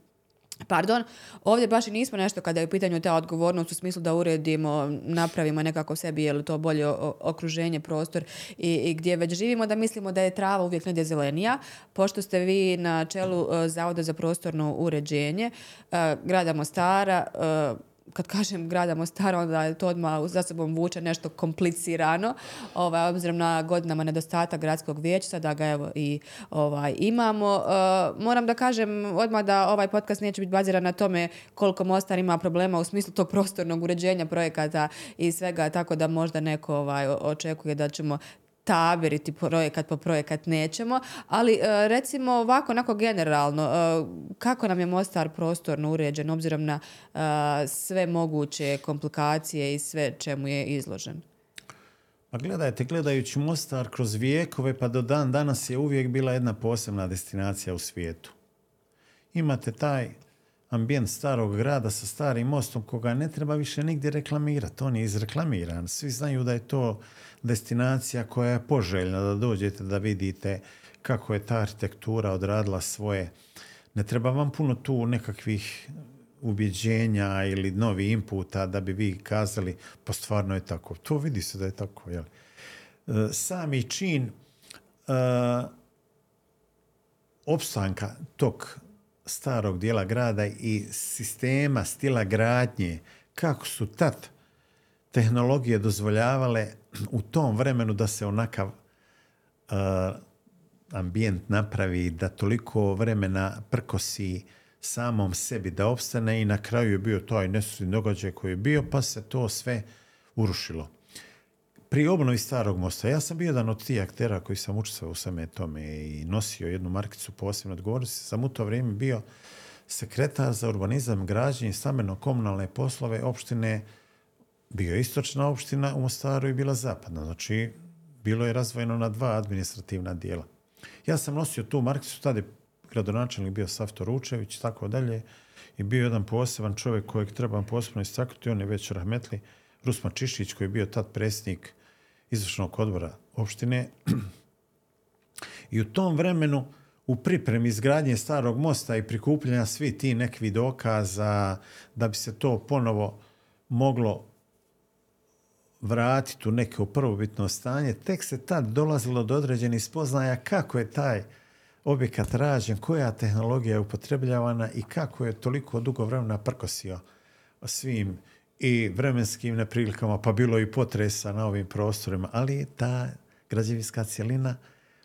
Pardon, ovdje baš i nismo nešto kada je u pitanju ta odgovornost u smislu da uredimo, napravimo nekako sebi je li to bolje okruženje, prostor i, i gdje već živimo, da mislimo da je trava uvijek negdje zelenija. Pošto ste vi na čelu e, Zavoda za prostorno uređenje e, grada Mostara, e, kad kažem grada Mostara, onda to odmah za sobom vuče nešto komplicirano, ovaj, obzirom na godinama nedostatak gradskog vijeća, da ga evo i ovaj, imamo. E, moram da kažem odmah da ovaj podcast neće biti baziran na tome koliko Mostar ima problema u smislu tog prostornog uređenja projekata i svega, tako da možda neko ovaj, očekuje da ćemo tabiriti projekat po projekat nećemo, ali e, recimo ovako, onako generalno, e, kako nam je Mostar prostorno uređen obzirom na e, sve moguće komplikacije i sve čemu je izložen? A gledajte, gledajući Mostar kroz vijekove, pa do dan danas je uvijek bila jedna posebna destinacija u svijetu. Imate taj ambijent starog grada sa starim mostom koga ne treba više nigdje reklamirati. On je izreklamiran. Svi znaju da je to destinacija koja je poželjna da dođete da vidite kako je ta arhitektura odradila svoje. Ne treba vam puno tu nekakvih ubjeđenja ili novi inputa da bi vi kazali pa stvarno je tako. To vidi se da je tako. Jel? E, Sami čin e, opstanka tog starog dijela grada i sistema, stila gradnje, kako su tad tehnologije dozvoljavale u tom vremenu da se onakav uh, ambijent napravi, da toliko vremena prkosi samom sebi da opstane i na kraju je bio taj nesretni događaj koji je bio, pa se to sve urušilo. Pri obnovi starog mosta, ja sam bio jedan od tih aktera koji sam učestvovao u sveme tome i nosio jednu markicu posebno odgovornosti. Sam u to vrijeme bio sekretar za urbanizam, građenje stambeno-komunalne poslove opštine bio je istočna opština u Mostaru i bila zapadna. Znači, bilo je razvojeno na dva administrativna dijela. Ja sam nosio tu markicu, tada je gradonačelnik bio Savto Ručević i tako dalje i bio jedan poseban čovjek kojeg trebam posebno istaknuti, on je već rahmetli Rusma Čišić koji je bio tad predsjednik izvršnog odbora opštine. I u tom vremenu u pripremi izgradnje starog mosta i prikupljanja svi ti nekvi dokaza da bi se to ponovo moglo vratiti u neko prvobitno stanje, tek se tad dolazilo do određenih spoznaja kako je taj objekat rađen, koja tehnologija je upotrebljavana i kako je toliko dugo vremena prkosio svim i vremenskim neprilikama, pa bilo i potresa na ovim prostorima, ali ta građevinska cjelina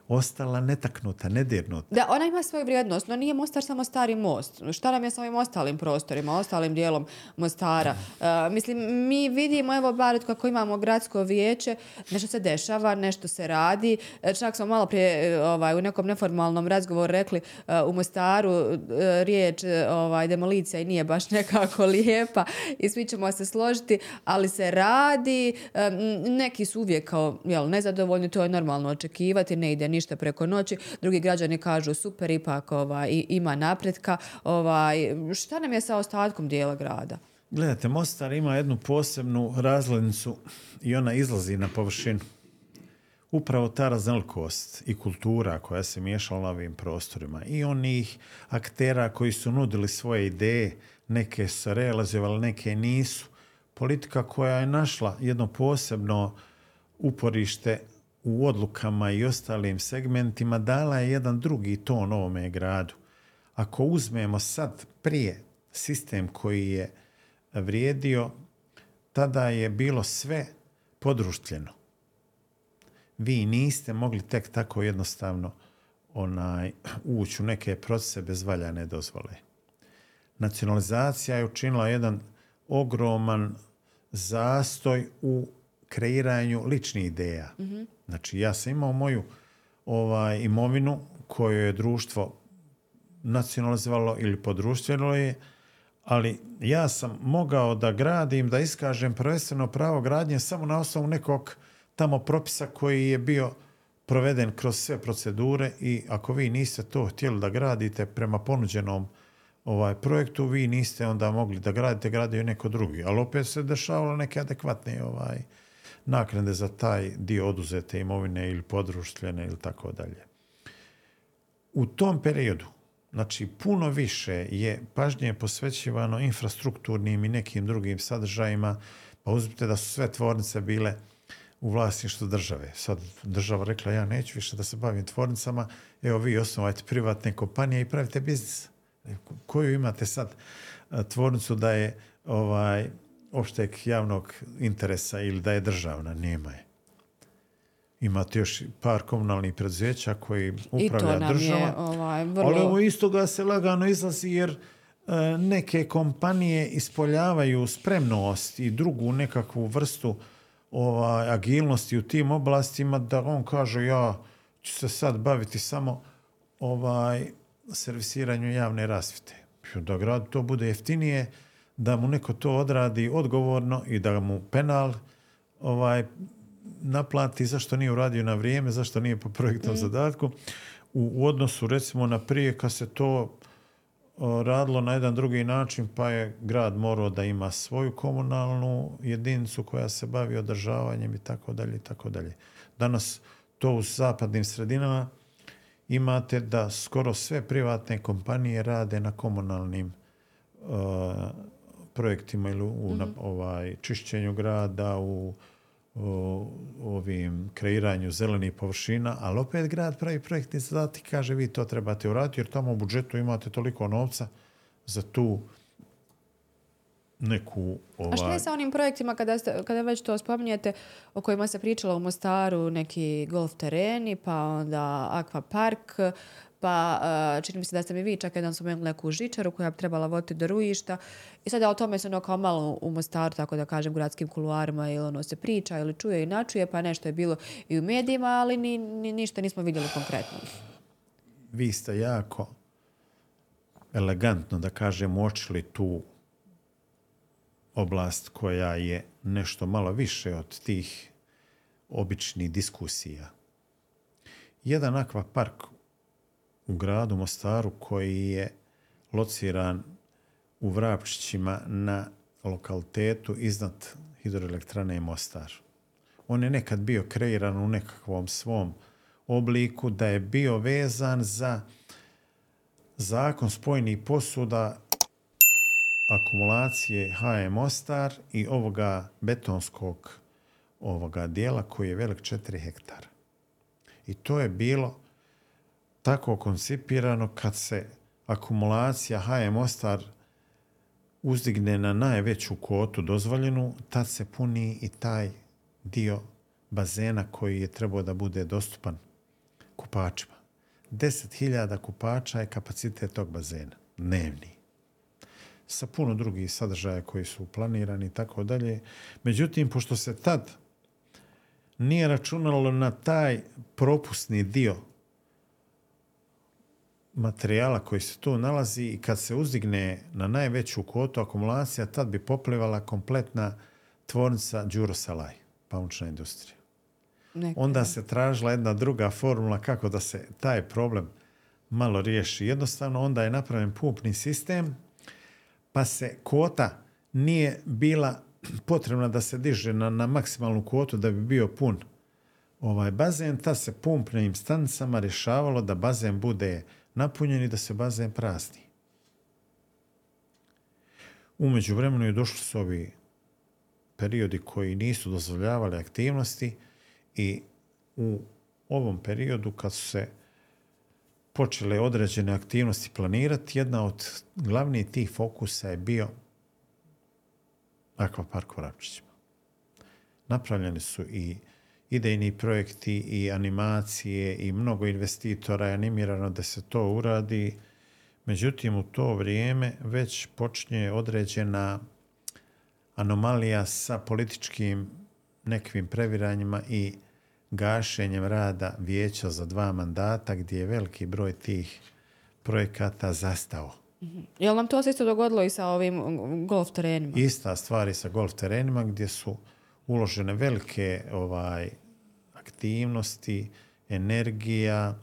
ostala netaknuta, nedirnuta. Da, ona ima svoju vrijednost, no nije Mostar samo stari most. Šta nam je sa ovim ostalim prostorima, ostalim dijelom Mostara? E, mislim, mi vidimo, evo, bar kako imamo gradsko vijeće, nešto se dešava, nešto se radi. E, čak smo malo prije e, ovaj, u nekom neformalnom razgovoru rekli e, u Mostaru riječ ovaj, demolicija i nije baš nekako lijepa i svi ćemo se složiti, ali se radi. Neki su uvijek kao jel, nezadovoljni, to je normalno očekivati, ne ide ništa preko noći. Drugi građani kažu super, ipak ovaj, ima napretka. Ovaj, šta nam je sa ostatkom dijela grada? Gledajte, Mostar ima jednu posebnu razglednicu i ona izlazi na površinu. Upravo ta raznolikost i kultura koja se miješala na ovim prostorima i onih aktera koji su nudili svoje ideje, neke su realizovali, neke nisu. Politika koja je našla jedno posebno uporište u odlukama i ostalim segmentima dala je jedan drugi ton ovome gradu. Ako uzmemo sad prije sistem koji je vrijedio, tada je bilo sve podruštljeno. Vi niste mogli tek tako jednostavno onaj, ući u neke procese bez valjane dozvole. Nacionalizacija je učinila jedan ogroman zastoj u kreiranju ličnih ideja. Znači, ja sam imao moju ovaj, imovinu koju je društvo nacionalizovalo ili podruštveno je, ali ja sam mogao da gradim, da iskažem prvenstveno pravo gradnje samo na osnovu nekog tamo propisa koji je bio proveden kroz sve procedure i ako vi niste to htjeli da gradite prema ponuđenom ovaj projektu, vi niste onda mogli da gradite, gradio neko drugi. Ali opet se dešavalo neke adekvatne ovaj, naknade za taj dio oduzete imovine ili podruštvene ili tako dalje. U tom periodu, znači puno više je pažnje posvećivano infrastrukturnim i nekim drugim sadržajima, pa uzmite da su sve tvornice bile u vlasništvu države. Sad država rekla ja neću više da se bavim tvornicama, evo vi osnovajte privatne kompanije i pravite biznis. Koju imate sad a, tvornicu da je ovaj opšteg javnog interesa ili da je državna? Nema je. Imate još par komunalnih preduzeća koji upravlja država. ovaj, vrlo... Ali ovo isto ga se lagano izlazi jer e, neke kompanije ispoljavaju spremnost i drugu nekakvu vrstu ovaj, agilnosti u tim oblastima da on kaže ja ću se sad baviti samo ovaj servisiranju javne rasvite. Da grad to bude jeftinije, da mu neko to odradi odgovorno i da mu penal ovaj naplati zašto nije uradio na vrijeme, zašto nije po projektnom zadatku. U, u odnosu recimo na prije kad se to o, radilo na jedan drugi način, pa je grad morao da ima svoju komunalnu jedinicu koja se bavi održavanjem i tako dalje i tako dalje. Danas to u zapadnim sredinama imate da skoro sve privatne kompanije rade na komunalnim uh, projektima ili u na, ovaj, čišćenju grada, u u ovim kreiranju zelenih površina, ali opet grad pravi projektni zadatak i kaže vi to trebate uraditi jer tamo u budžetu imate toliko novca za tu neku ovaj, A šta je sa onim projektima kada, ste, kada već to spominjete o kojima se pričalo u Mostaru, neki golf tereni, pa onda akvapark, pa uh, čini mi se da ste mi vi čak jedan spomenuli neku žičaru koja bi trebala voditi do rujišta. I sada o tome se ono kao malo u Mostaru, tako da kažem, gradskim kuluarima ili ono se priča ili čuje i načuje, pa nešto je bilo i u medijima, ali ni, ni, ništa nismo vidjeli konkretno. vi ste jako elegantno, da kažem, uočili tu oblast koja je nešto malo više od tih običnih diskusija. Jedan akvapark u gradu Mostaru koji je lociran u Vrapčićima na lokalitetu iznad hidroelektrane Mostar. On je nekad bio kreiran u nekakvom svom obliku da je bio vezan za zakon spojnih posuda akumulacije HM Mostar i ovoga betonskog ovoga dijela koji je velik 4 hektara. I to je bilo tako koncipirano kad se akumulacija HM Mostar uzdigne na najveću kotu dozvoljenu, tad se puni i taj dio bazena koji je trebao da bude dostupan kupačima. 10.000 kupača je kapacitet tog bazena, dnevni. Sa puno drugih sadržaja koji su planirani i tako dalje. Međutim, pošto se tad nije računalo na taj propusni dio materijala koji se tu nalazi i kad se uzdigne na najveću kotu akumulacija, tad bi poplivala kompletna tvornica Đuro Salaj, pamučna industrija. Neka. Onda se tražila jedna druga formula kako da se taj problem malo riješi. Jednostavno, onda je napravljen pumpni sistem, pa se kvota nije bila potrebna da se diže na, na maksimalnu kvotu da bi bio pun ovaj bazen, ta se pumpnim stanicama rješavalo da bazen bude napunjen i da se bazen prazni. Umeđu vremenu je došli su ovi periodi koji nisu dozvoljavali aktivnosti i u ovom periodu kad su se počele određene aktivnosti planirati, jedna od glavnih tih fokusa je bio akvapark u Rapčićima. napravljeni su i idejni projekti i animacije i mnogo investitora je animirano da se to uradi. Međutim, u to vrijeme već počinje određena anomalija sa političkim nekvim previranjima i gašenjem rada vijeća za dva mandata gdje je veliki broj tih projekata zastao. Jel nam to se isto dogodilo i sa ovim golf terenima? Ista stvar i sa golf terenima gdje su uložene velike ovaj aktivnosti, energija.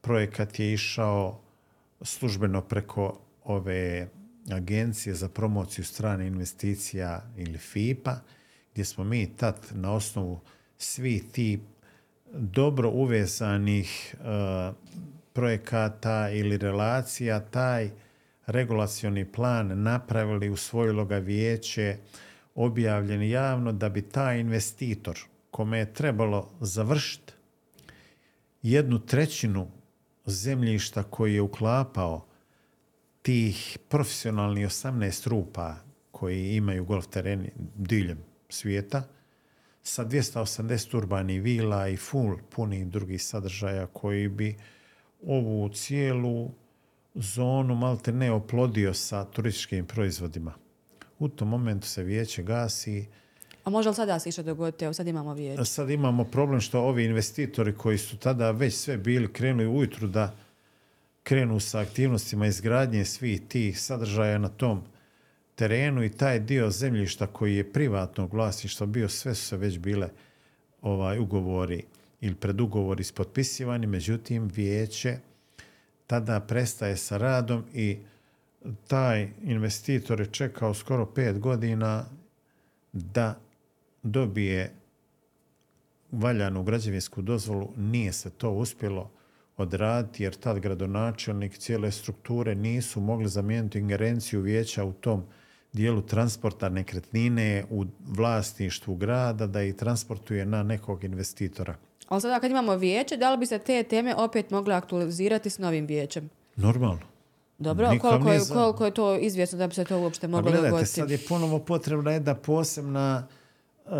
Projekat je išao službeno preko ove agencije za promociju strane investicija ili FIPA, gdje smo mi tad na osnovu svih tih dobro uvezanih uh, projekata ili relacija taj regulacioni plan napravili, usvojilo ga vijeće, objavljen javno da bi taj investitor kome je trebalo završiti jednu trećinu zemljišta koji je uklapao tih profesionalnih 18 rupa koji imaju golf tereni diljem svijeta, sa 280 urbanih vila i full punih drugih sadržaja koji bi ovu cijelu zonu malte ne oplodio sa turističkim proizvodima. U tom momentu se vijeće gasi. A može li sada se išta dogoditi? Evo sad imamo vijeće. Sad imamo problem što ovi investitori koji su tada već sve bili krenuli ujutru da krenu sa aktivnostima izgradnje svih tih sadržaja na tom terenu i taj dio zemljišta koji je privatnog vlasništva bio, sve su se već bile ovaj ugovori ili predugovori ispotpisivani, međutim vijeće tada prestaje sa radom i taj investitor je čekao skoro pet godina da dobije valjanu građevinsku dozvolu. Nije se to uspjelo odraditi jer tad gradonačelnik cijele strukture nisu mogli zamijeniti ingerenciju vijeća u tom dijelu transporta nekretnine u vlasništvu grada da ih transportuje na nekog investitora. Ali sada kad imamo vijeće, da li bi se te teme opet mogle aktualizirati s novim vijećem? Normalno. Dobro, Niko koliko je, koliko je to izvjesno da bi se to uopšte Pa moglo gledajte, dogoditi? sad je ponovo potrebna jedna posebna uh,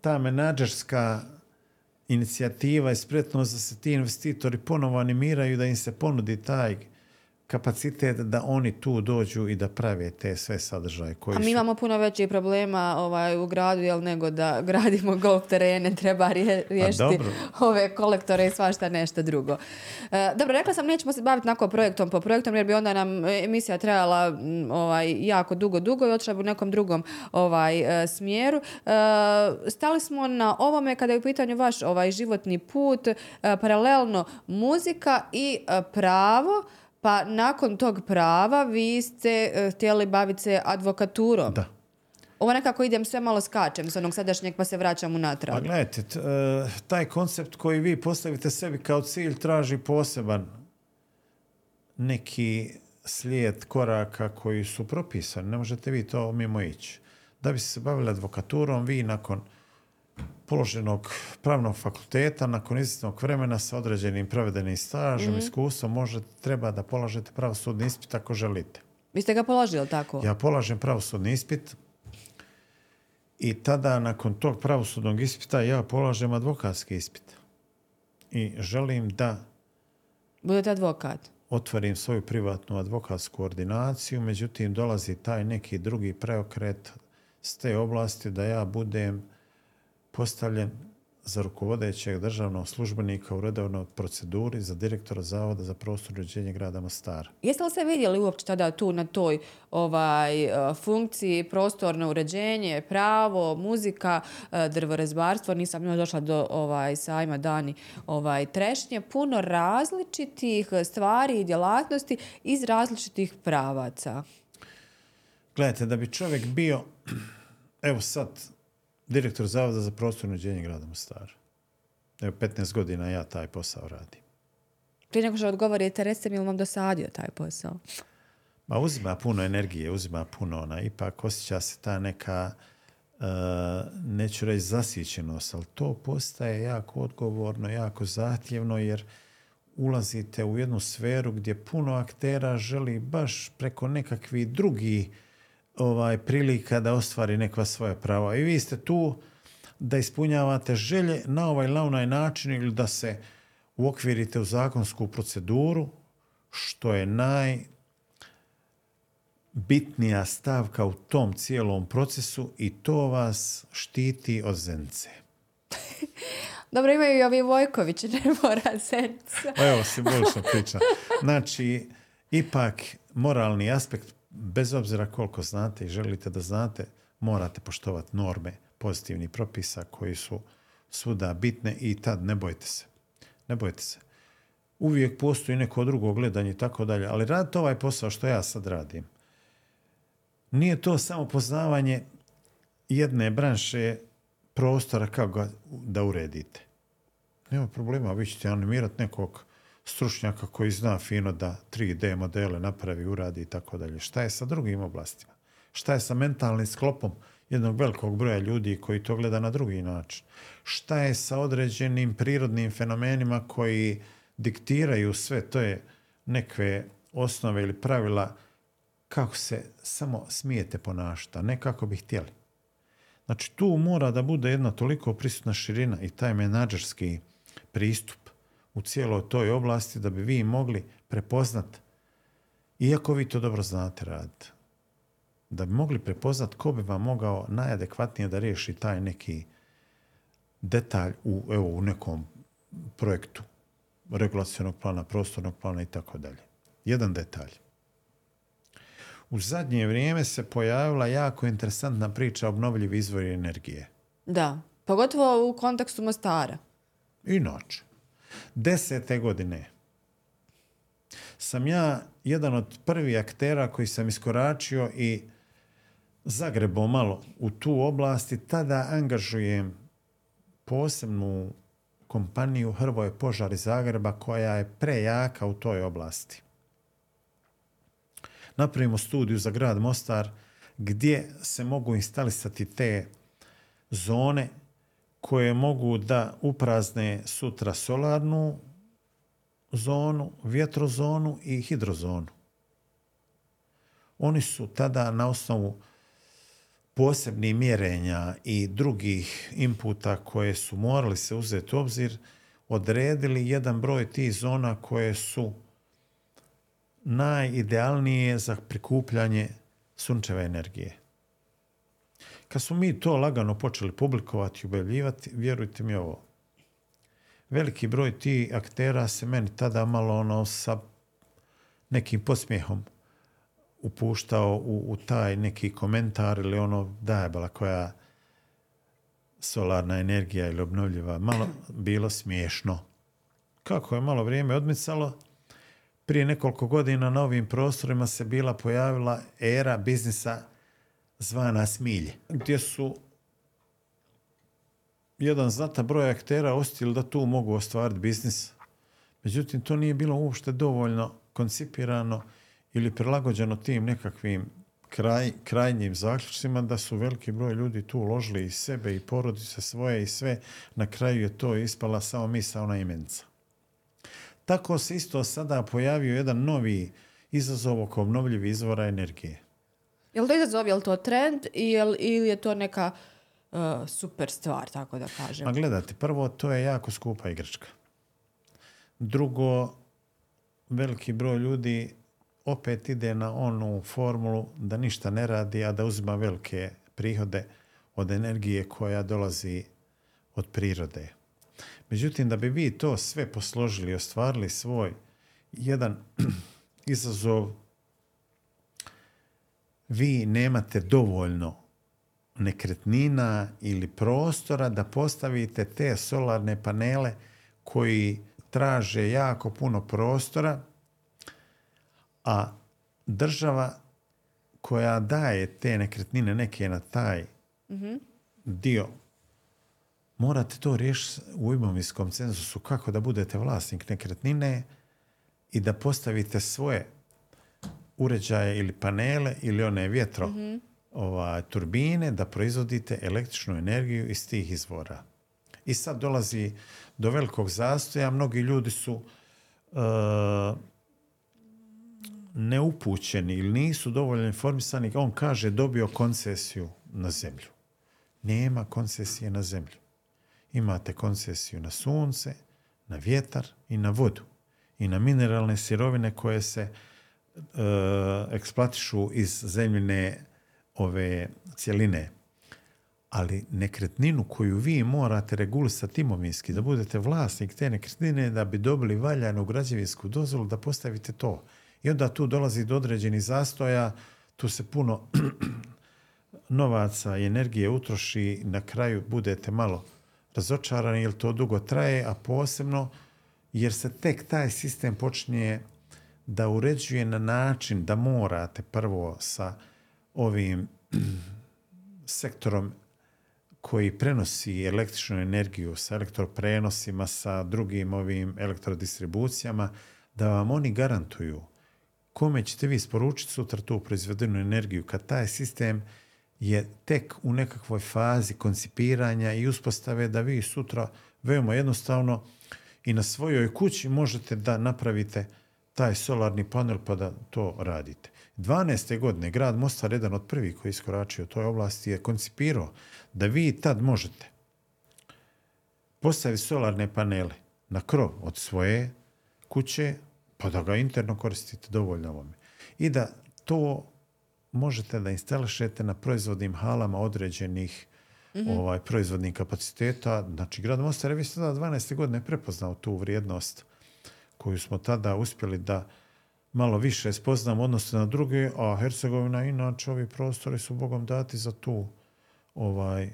ta menadžerska inicijativa i spretnost da se ti investitori ponovo animiraju da im se ponudi taj kapacitet da oni tu dođu i da prave te sve sadržaje koji A mi imamo puno većih problema ovaj, u gradu, jel, nego da gradimo golf terene, treba rije- riješiti ove kolektore i svašta nešto drugo. E, dobro, rekla sam nećemo se baviti nako projektom po projektom, jer bi onda nam emisija trajala ovaj, jako dugo, dugo i otišla bi u nekom drugom ovaj, e, smjeru. E, stali smo na ovome kada je u pitanju vaš ovaj, životni put, e, paralelno muzika i e, pravo, pa nakon tog prava vi ste e, htjeli baviti se advokaturom. Da. Ovo nekako idem sve malo skačem s onog sadašnjeg pa se vraćam Pa unatrag. gledajte, t- e, taj koncept koji vi postavite sebi kao cilj traži poseban neki slijed koraka koji su propisani. Ne možete vi to mimo ići. Da bi se bavili advokaturom, vi nakon položenog pravnog fakulteta, nakon izvjesnog vremena sa određenim provedenim stažom, iskustvom, možete, treba da polažete pravosudni ispit ako želite. Vi ste ga položili, tako? Ja polažem pravosudni ispit i tada nakon tog pravosudnog ispita ja polažem advokatski ispit. I želim da Budete advokat. otvorim svoju privatnu advokatsku ordinaciju, međutim dolazi taj neki drugi preokret s te oblasti da ja budem postavljen za rukovodećeg državnog službenika u redovnoj proceduri za direktora Zavoda za prostorno uređenje grada Mostara. Jeste li se vidjeli uopće tada tu na toj ovaj, e, funkciji prostorno uređenje, pravo, muzika, e, drvorezbarstvo? Nisam još došla do ovaj, sajma dani ovaj, trešnje. Puno različitih stvari i djelatnosti iz različitih pravaca. Gledajte, da bi čovjek bio, evo sad, direktor Zavoda za prostorno uređenje grada Mostara. Evo, 15 godina ja taj posao radim. Prije nego što odgovorite, recite mi je li vam dosadio taj posao? Ma uzima puno energije, uzima puno ona, ipak osjeća se ta neka, e, neću reći zasićenost, ali to postaje jako odgovorno, jako zahtjevno, jer ulazite u jednu sferu gdje puno aktera želi baš preko nekakvih drugih ovaj, prilika da ostvari neka svoja prava. I vi ste tu, da ispunjavate želje na ovaj ili na onaj način ili da se uokvirite u zakonsku proceduru, što je najbitnija stavka u tom cijelom procesu i to vas štiti od zence. Dobro, imaju i ovi Vojkovići, ne mora senca. Pa Evo, simbolična priča. Znači, ipak moralni aspekt, bez obzira koliko znate i želite da znate, morate poštovati norme pozitivnih propisa koji su svuda bitne i tad ne bojte se. Ne bojte se. Uvijek postoji neko drugo gledanje i tako dalje, ali radite ovaj posao što ja sad radim. Nije to samo poznavanje jedne branše prostora kako ga da uredite. Nema problema, vi ćete animirati nekog stručnjaka koji zna fino da 3D modele napravi, uradi i tako dalje. Šta je sa drugim oblastima? Šta je sa mentalnim sklopom jednog velikog broja ljudi koji to gleda na drugi način? Šta je sa određenim prirodnim fenomenima koji diktiraju sve to je neke osnove ili pravila kako se samo smijete ponašati, a ne kako bi htjeli. Znači tu mora da bude jedna toliko prisutna širina i taj menadžerski pristup u cijeloj toj oblasti da bi vi mogli prepoznat, iako vi to dobro znate raditi, da bi mogli prepoznat ko bi vam mogao najadekvatnije da riješi taj neki detalj u, evo, u nekom projektu regulacionog plana, prostornog plana i tako dalje. Jedan detalj. U zadnje vrijeme se pojavila jako interesantna priča o obnovljivi izvori energije. Da, pogotovo u kontekstu Mostara. Inače, desete godine sam ja jedan od prvih aktera koji sam iskoračio i zagrebao malo u tu oblast i tada angažujem posebnu kompaniju Hrvoje Požar iz Zagreba koja je prejaka u toj oblasti. Napravimo studiju za grad Mostar gdje se mogu instalisati te zone koje mogu da uprazne sutra solarnu zonu, vjetrozonu i hidrozonu. Oni su tada na osnovu posebnih mjerenja i drugih inputa koje su morali se uzeti u obzir, odredili jedan broj tih zona koje su najidealnije za prikupljanje sunčeve energije. Kad smo mi to lagano počeli publikovati i objavljivati, vjerujte mi ovo, veliki broj ti aktera se meni tada malo ono sa nekim posmijehom upuštao u, u taj neki komentar ili ono dajbala koja solarna energija ili obnovljiva, malo bilo smiješno. Kako je malo vrijeme odmicalo, prije nekoliko godina na ovim prostorima se bila pojavila era biznisa zvana Smilje, gdje su jedan znatan broj aktera osjetili da tu mogu ostvariti biznis. Međutim, to nije bilo uopšte dovoljno koncipirano ili prilagođeno tim nekakvim kraj, krajnjim zaključcima da su veliki broj ljudi tu uložili i sebe i porodice svoje i sve. Na kraju je to ispala samo misa ona imenca. Tako se isto sada pojavio jedan novi izazov oko obnovljivi izvora energije. Je li to izazov, je li to trend ili ili je to neka uh, super stvar, tako da kažem? Ma gledajte, prvo, to je jako skupa igračka. Drugo, veliki broj ljudi opet ide na onu formulu da ništa ne radi, a da uzima velike prihode od energije koja dolazi od prirode. Međutim, da bi vi to sve posložili i ostvarili svoj jedan izazov, vi nemate dovoljno nekretnina ili prostora da postavite te solarne panele koji traže jako puno prostora, a država koja daje te nekretnine neke na taj dio morate to riješiti u imovinskom cenzusu. Kako da budete vlasnik nekretnine i da postavite svoje uređaje ili panele ili one vjetro ovaj, turbine da proizvodite električnu energiju iz tih izvora. I sad dolazi do velikog zastoja. Mnogi ljudi su e, neupućeni ili nisu dovoljno informisani. On kaže dobio koncesiju na zemlju. nema koncesije na zemlju. Imate koncesiju na sunce, na vjetar i na vodu i na mineralne sirovine koje se eksploatišu iz zemljine ove cjeline. Ali nekretninu koju vi morate regulisati imovinski, da budete vlasnik te nekretnine, da bi dobili valjanu građevinsku dozvolu, da postavite to. I onda tu dolazi do određenih zastoja, tu se puno novaca i energije utroši, na kraju budete malo razočarani jer to dugo traje, a posebno jer se tek taj sistem počinje da uređuje na način da morate prvo sa ovim sektorom koji prenosi električnu energiju sa elektroprenosima, sa drugim ovim elektrodistribucijama, da vam oni garantuju kome ćete vi isporučiti sutra tu proizvedenu energiju kad taj sistem je tek u nekakvoj fazi koncipiranja i uspostave da vi sutra veoma jednostavno i na svojoj kući možete da napravite taj solarni panel pa da to radite. 12. godine grad Mostar, jedan od prvih koji je iskoračio u toj oblasti, je koncipirao da vi tad možete postaviti solarne panele na krov od svoje kuće, pa da ga interno koristite dovoljno ovome. I da to možete da instališete na proizvodnim halama određenih ovaj, proizvodnih kapaciteta. Znači, grad Mostar je već tada 12. godine prepoznao tu vrijednost koju smo tada uspjeli da malo više spoznamo odnosno na druge, a Hercegovina inače ovi prostori su Bogom dati za tu ovaj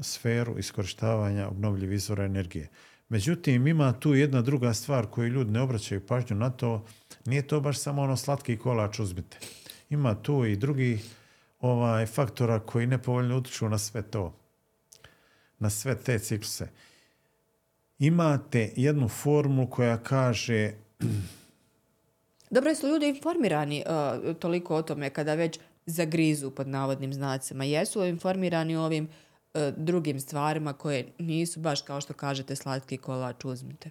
sferu iskorištavanja obnovljivih izvora energije. Međutim, ima tu jedna druga stvar koju ljudi ne obraćaju pažnju na to. Nije to baš samo ono slatki kolač uzmite. Ima tu i drugi ovaj, faktora koji nepovoljno utječu na sve to. Na sve te cikluse. Imate jednu formulu koja kaže Dobro su ljudi informirani uh, toliko o tome kada već zagrizu pod navodnim znacima. Jesu li informirani o ovim uh, drugim stvarima koje nisu baš kao što kažete slatki kolač uzmite.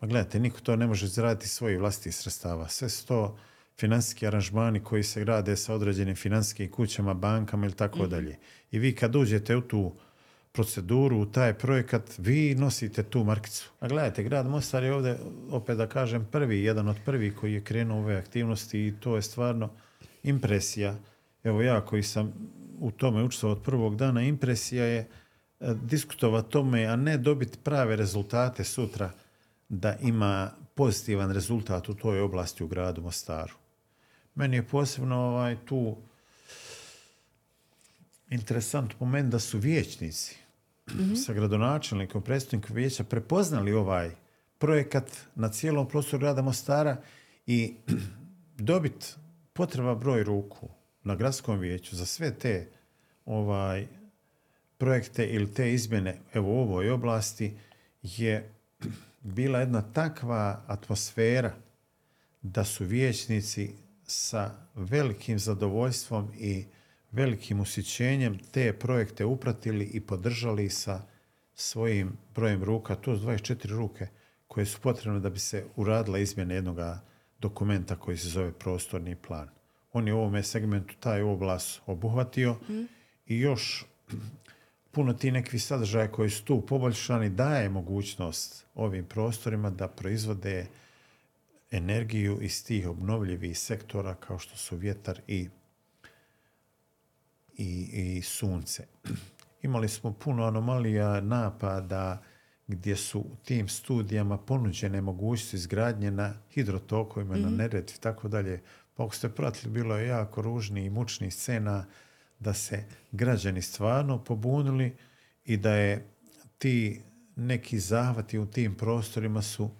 Ma gledajte, niko to ne može zaraditi svojih vlastitih sredstava. Sve su to financijski aranžmani koji se grade sa određenim financijskim kućama, bankama ili tako dalje. I vi kad uđete u tu proceduru, u taj projekat, vi nosite tu markicu. A gledajte, grad Mostar je ovdje, opet da kažem, prvi, jedan od prvih koji je krenuo ove aktivnosti i to je stvarno impresija. Evo ja koji sam u tome učestvovao od prvog dana, impresija je e, diskutovati tome, a ne dobiti prave rezultate sutra da ima pozitivan rezultat u toj oblasti u gradu Mostaru. Meni je posebno ovaj, tu interesantno po meni da su vijećnici sa gradonačelnikom, predstavnikom vijeća prepoznali ovaj projekat na cijelom prostoru grada Mostara i dobiti potreba broj ruku na gradskom vijeću za sve te ovaj projekte ili te izmjene. Evo u ovoj oblasti je bila jedna takva atmosfera da su vijećnici sa velikim zadovoljstvom i velikim usjećenjem te projekte upratili i podržali sa svojim brojem ruka, to su 24 ruke koje su potrebne da bi se uradila izmjena jednog dokumenta koji se zove prostorni plan. On je u ovome segmentu taj oblast obuhvatio i još puno ti nekih sadržaja koji su tu poboljšani daje mogućnost ovim prostorima da proizvode energiju iz tih obnovljivih sektora kao što su vjetar i i, i sunce. Imali smo puno anomalija napada gdje su u tim studijama ponuđene mogućnosti izgradnje na hidrotokovima, na Neretvi i tako dalje. Pa ako ste pratili, bilo je jako ružni i mučnih scena da se građani stvarno pobunili i da je ti neki zahvati u tim prostorima su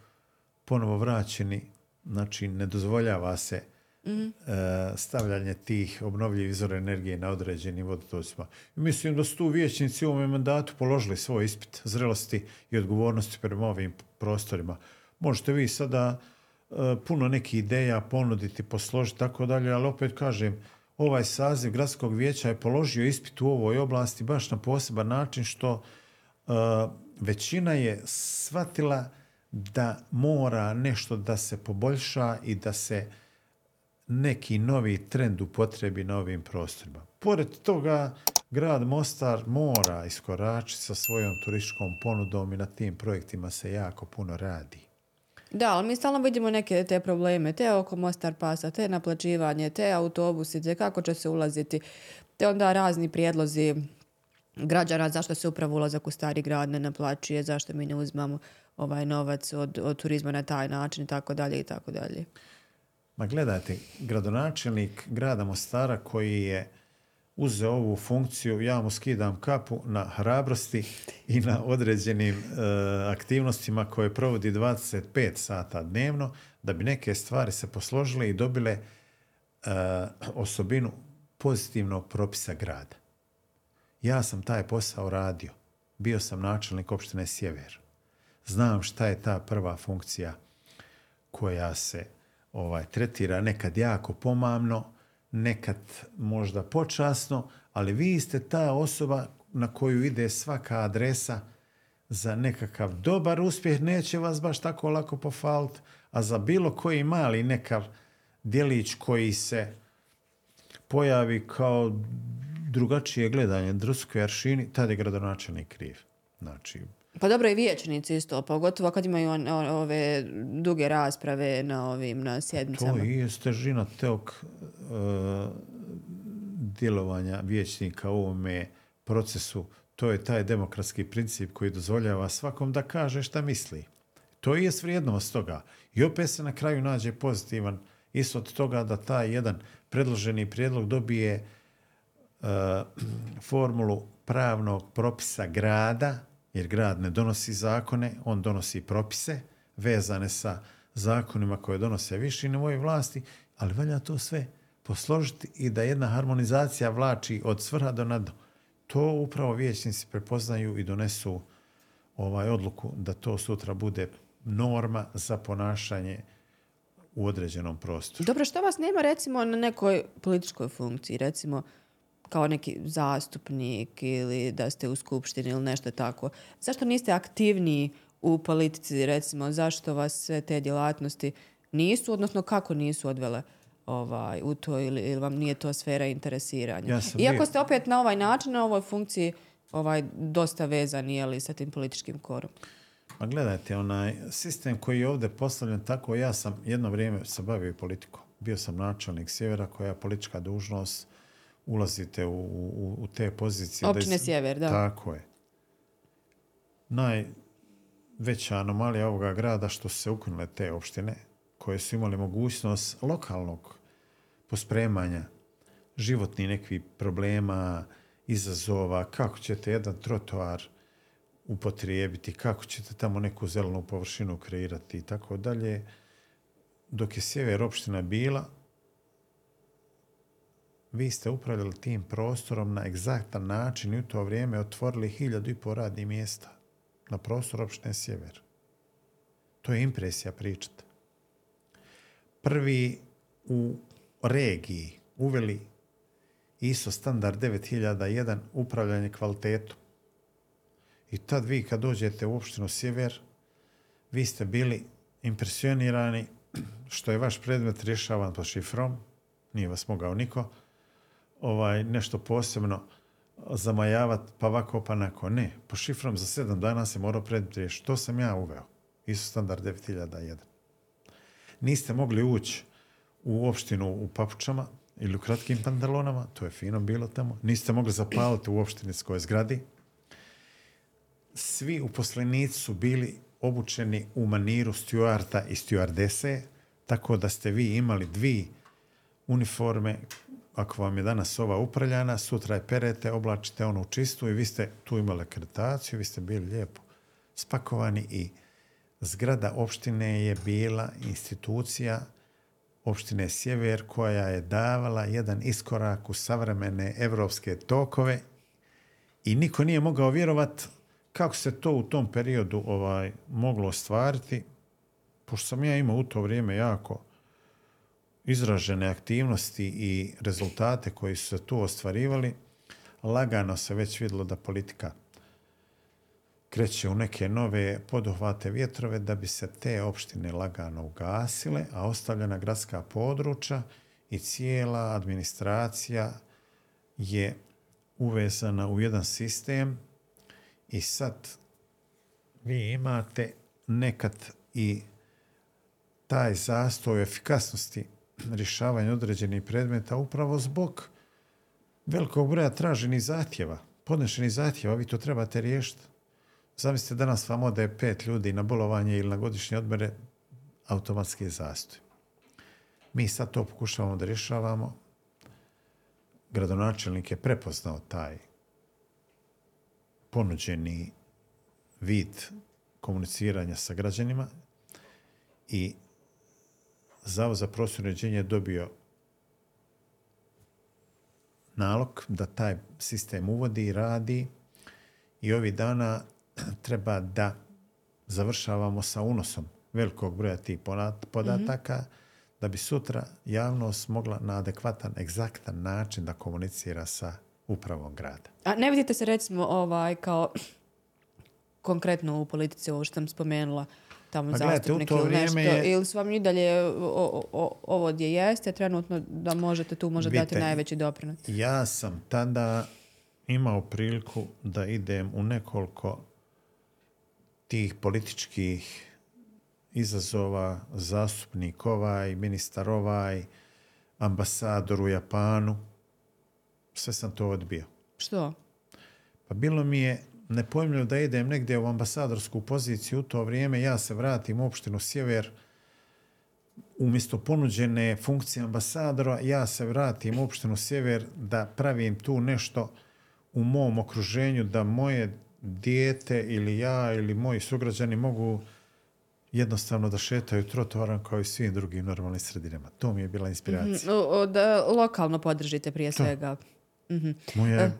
ponovo vraćeni, znači ne dozvoljava se e, stavljanje tih obnovljivih izvora energije na određenim vodotocima. Mislim da su tu vijećnici u ovom mandatu položili svoj ispit zrelosti i odgovornosti prema ovim prostorima. Možete vi sada e, puno nekih ideja ponuditi, posložiti, tako dalje, ali opet kažem, ovaj saziv gradskog vijeća je položio ispit u ovoj oblasti baš na poseban način što e, većina je shvatila da mora nešto da se poboljša i da se neki novi trend upotrebi na ovim prostorima. Pored toga, grad Mostar mora iskoračiti sa svojom turističkom ponudom i na tim projektima se jako puno radi. Da, ali mi stalno vidimo neke te probleme, te oko Mostar pasa, te naplaćivanje, te autobusi, te kako će se ulaziti, te onda razni prijedlozi građana zašto se upravo ulazak u stari grad ne naplaćuje, zašto mi ne uzmamo ovaj novac od, od turizma na taj način i tako dalje i tako dalje. Ma gledajte, gradonačelnik grada Mostara koji je uzeo ovu funkciju, ja mu skidam kapu na hrabrosti i na određenim e, aktivnostima koje provodi 25 sata dnevno, da bi neke stvari se posložile i dobile e, osobinu pozitivnog propisa grada. Ja sam taj posao radio. Bio sam načelnik opštine Sjever. Znam šta je ta prva funkcija koja se ovaj tretira nekad jako pomamno, nekad možda počasno, ali vi ste ta osoba na koju ide svaka adresa za nekakav dobar uspjeh, neće vas baš tako lako pofaliti, a za bilo koji mali nekav djelić koji se pojavi kao drugačije gledanje, druskoj aršini, tada je gradonačelnik kriv. Znači, Pa dobro i vijećnici isto, pogotovo kad imaju on- ove duge rasprave na ovim na to sjednicama. i je težina tog e, djelovanja vijećnika u ovome procesu. To je taj demokratski princip koji dozvoljava svakom da kaže šta misli. To i je vrijednost toga. I opet se na kraju nađe pozitivan ishod toga da taj jedan predloženi prijedlog dobije e, formulu pravnog propisa grada, jer grad ne donosi zakone, on donosi propise vezane sa zakonima koje donose viši nivoji vlasti, ali valja to sve posložiti i da jedna harmonizacija vlači od svrha do nado. To upravo vijećnici prepoznaju i donesu ovaj odluku da to sutra bude norma za ponašanje u određenom prostoru. Dobro, što vas nema recimo na nekoj političkoj funkciji, recimo kao neki zastupnik ili da ste u skupštini ili nešto tako. Zašto niste aktivniji u politici, recimo, zašto vas sve te djelatnosti nisu, odnosno kako nisu odvele ovaj, u to ili, ili vam nije to sfera interesiranja. Ja Iako bio- ste opet na ovaj način, na ovoj funkciji ovaj, dosta vezani je li, sa tim političkim korom. Ma gledajte, onaj sistem koji je ovdje postavljen tako, ja sam jedno vrijeme se bavio i politikom. Bio sam načelnik Sjevera koja je politička dužnost, ulazite u, u, u te pozicije. da Općine iz- Sjever, da. Tako je. Najveća anomalija ovoga grada što su se ukinule te opštine koje su imali mogućnost lokalnog pospremanja životnih nekih problema, izazova, kako ćete jedan trotoar upotrijebiti, kako ćete tamo neku zelenu površinu kreirati i tako dalje. Dok je sjever opština bila, vi ste upravljali tim prostorom na egzaktan način i u to vrijeme otvorili hiljadu i pol radnih mjesta na prostor opštine Sjever. To je impresija pričati. Prvi u regiji uveli ISO standard 9001 upravljanje kvalitetom. I tad vi kad dođete u opštinu Sjever, vi ste bili impresionirani što je vaš predmet rješavan pod šifrom, nije vas mogao niko, ovaj, nešto posebno zamajavati pa ovako pa nako. Ne, po šifrom za sedam dana se morao predmet riješiti. To sam ja uveo. ISO standard 9001. Niste mogli ući u opštinu u papučama ili u kratkim pantalonama, to je fino bilo tamo. Niste mogli zapaliti u opštinskoj zgradi. Svi uposlenici su bili obučeni u maniru stjuarta i stjuardese, tako da ste vi imali dvi uniforme, ako vam je danas ova upraljana, sutra je perete, oblačite onu čistu i vi ste tu imali akreditaciju, vi ste bili lijepo spakovani i zgrada opštine je bila institucija opštine Sjever koja je davala jedan iskorak u savremene evropske tokove i niko nije mogao vjerovat kako se to u tom periodu ovaj moglo ostvariti, pošto sam ja imao u to vrijeme jako izražene aktivnosti i rezultate koji su se tu ostvarivali, lagano se već vidjelo da politika kreće u neke nove poduhvate vjetrove da bi se te opštine lagano ugasile, a ostavljena gradska područja i cijela administracija je uvezana u jedan sistem i sad vi imate nekad i taj zastoj efikasnosti rješavanja određenih predmeta upravo zbog velikog broja traženih zahtjeva, podnešenih zahtjeva, vi to trebate riješiti. Zamislite danas vam ode pet ljudi na bolovanje ili na godišnje odmere, automatski je zastoj. Mi sad to pokušavamo da rješavamo. Gradonačelnik je prepoznao taj ponuđeni vid komuniciranja sa građanima i Zavod za prostorno uređenje je dobio nalog da taj sistem uvodi i radi i ovih dana treba da završavamo sa unosom velikog broja tih podataka da bi sutra javnost mogla na adekvatan, egzaktan način da komunicira sa upravom grada. A ne vidite se recimo ovaj kao konkretno u politici ovo što sam spomenula tamo Pa zastupnik to ili nešto, je- ili su vam i dalje o- o- ovo gdje jeste trenutno da možete tu možda dati Vidite, najveći doprinos. Ja sam tada imao priliku da idem u nekoliko tih političkih izazova, zastupnik ovaj, ministar ovaj, ambasador u Japanu. Sve sam to odbio. Što? Pa bilo mi je nepojmljivo da idem negdje u ambasadorsku poziciju u to vrijeme, ja se vratim u opštinu Sjever, umjesto ponuđene funkcije ambasadora, ja se vratim u opštinu Sjever da pravim tu nešto u mom okruženju, da moje dijete ili ja ili moji sugrađani mogu jednostavno da šetaju trotoarom kao i svim drugim normalnim sredinama. To mi je bila inspiracija. Da lokalno podržite prije svega. Moje,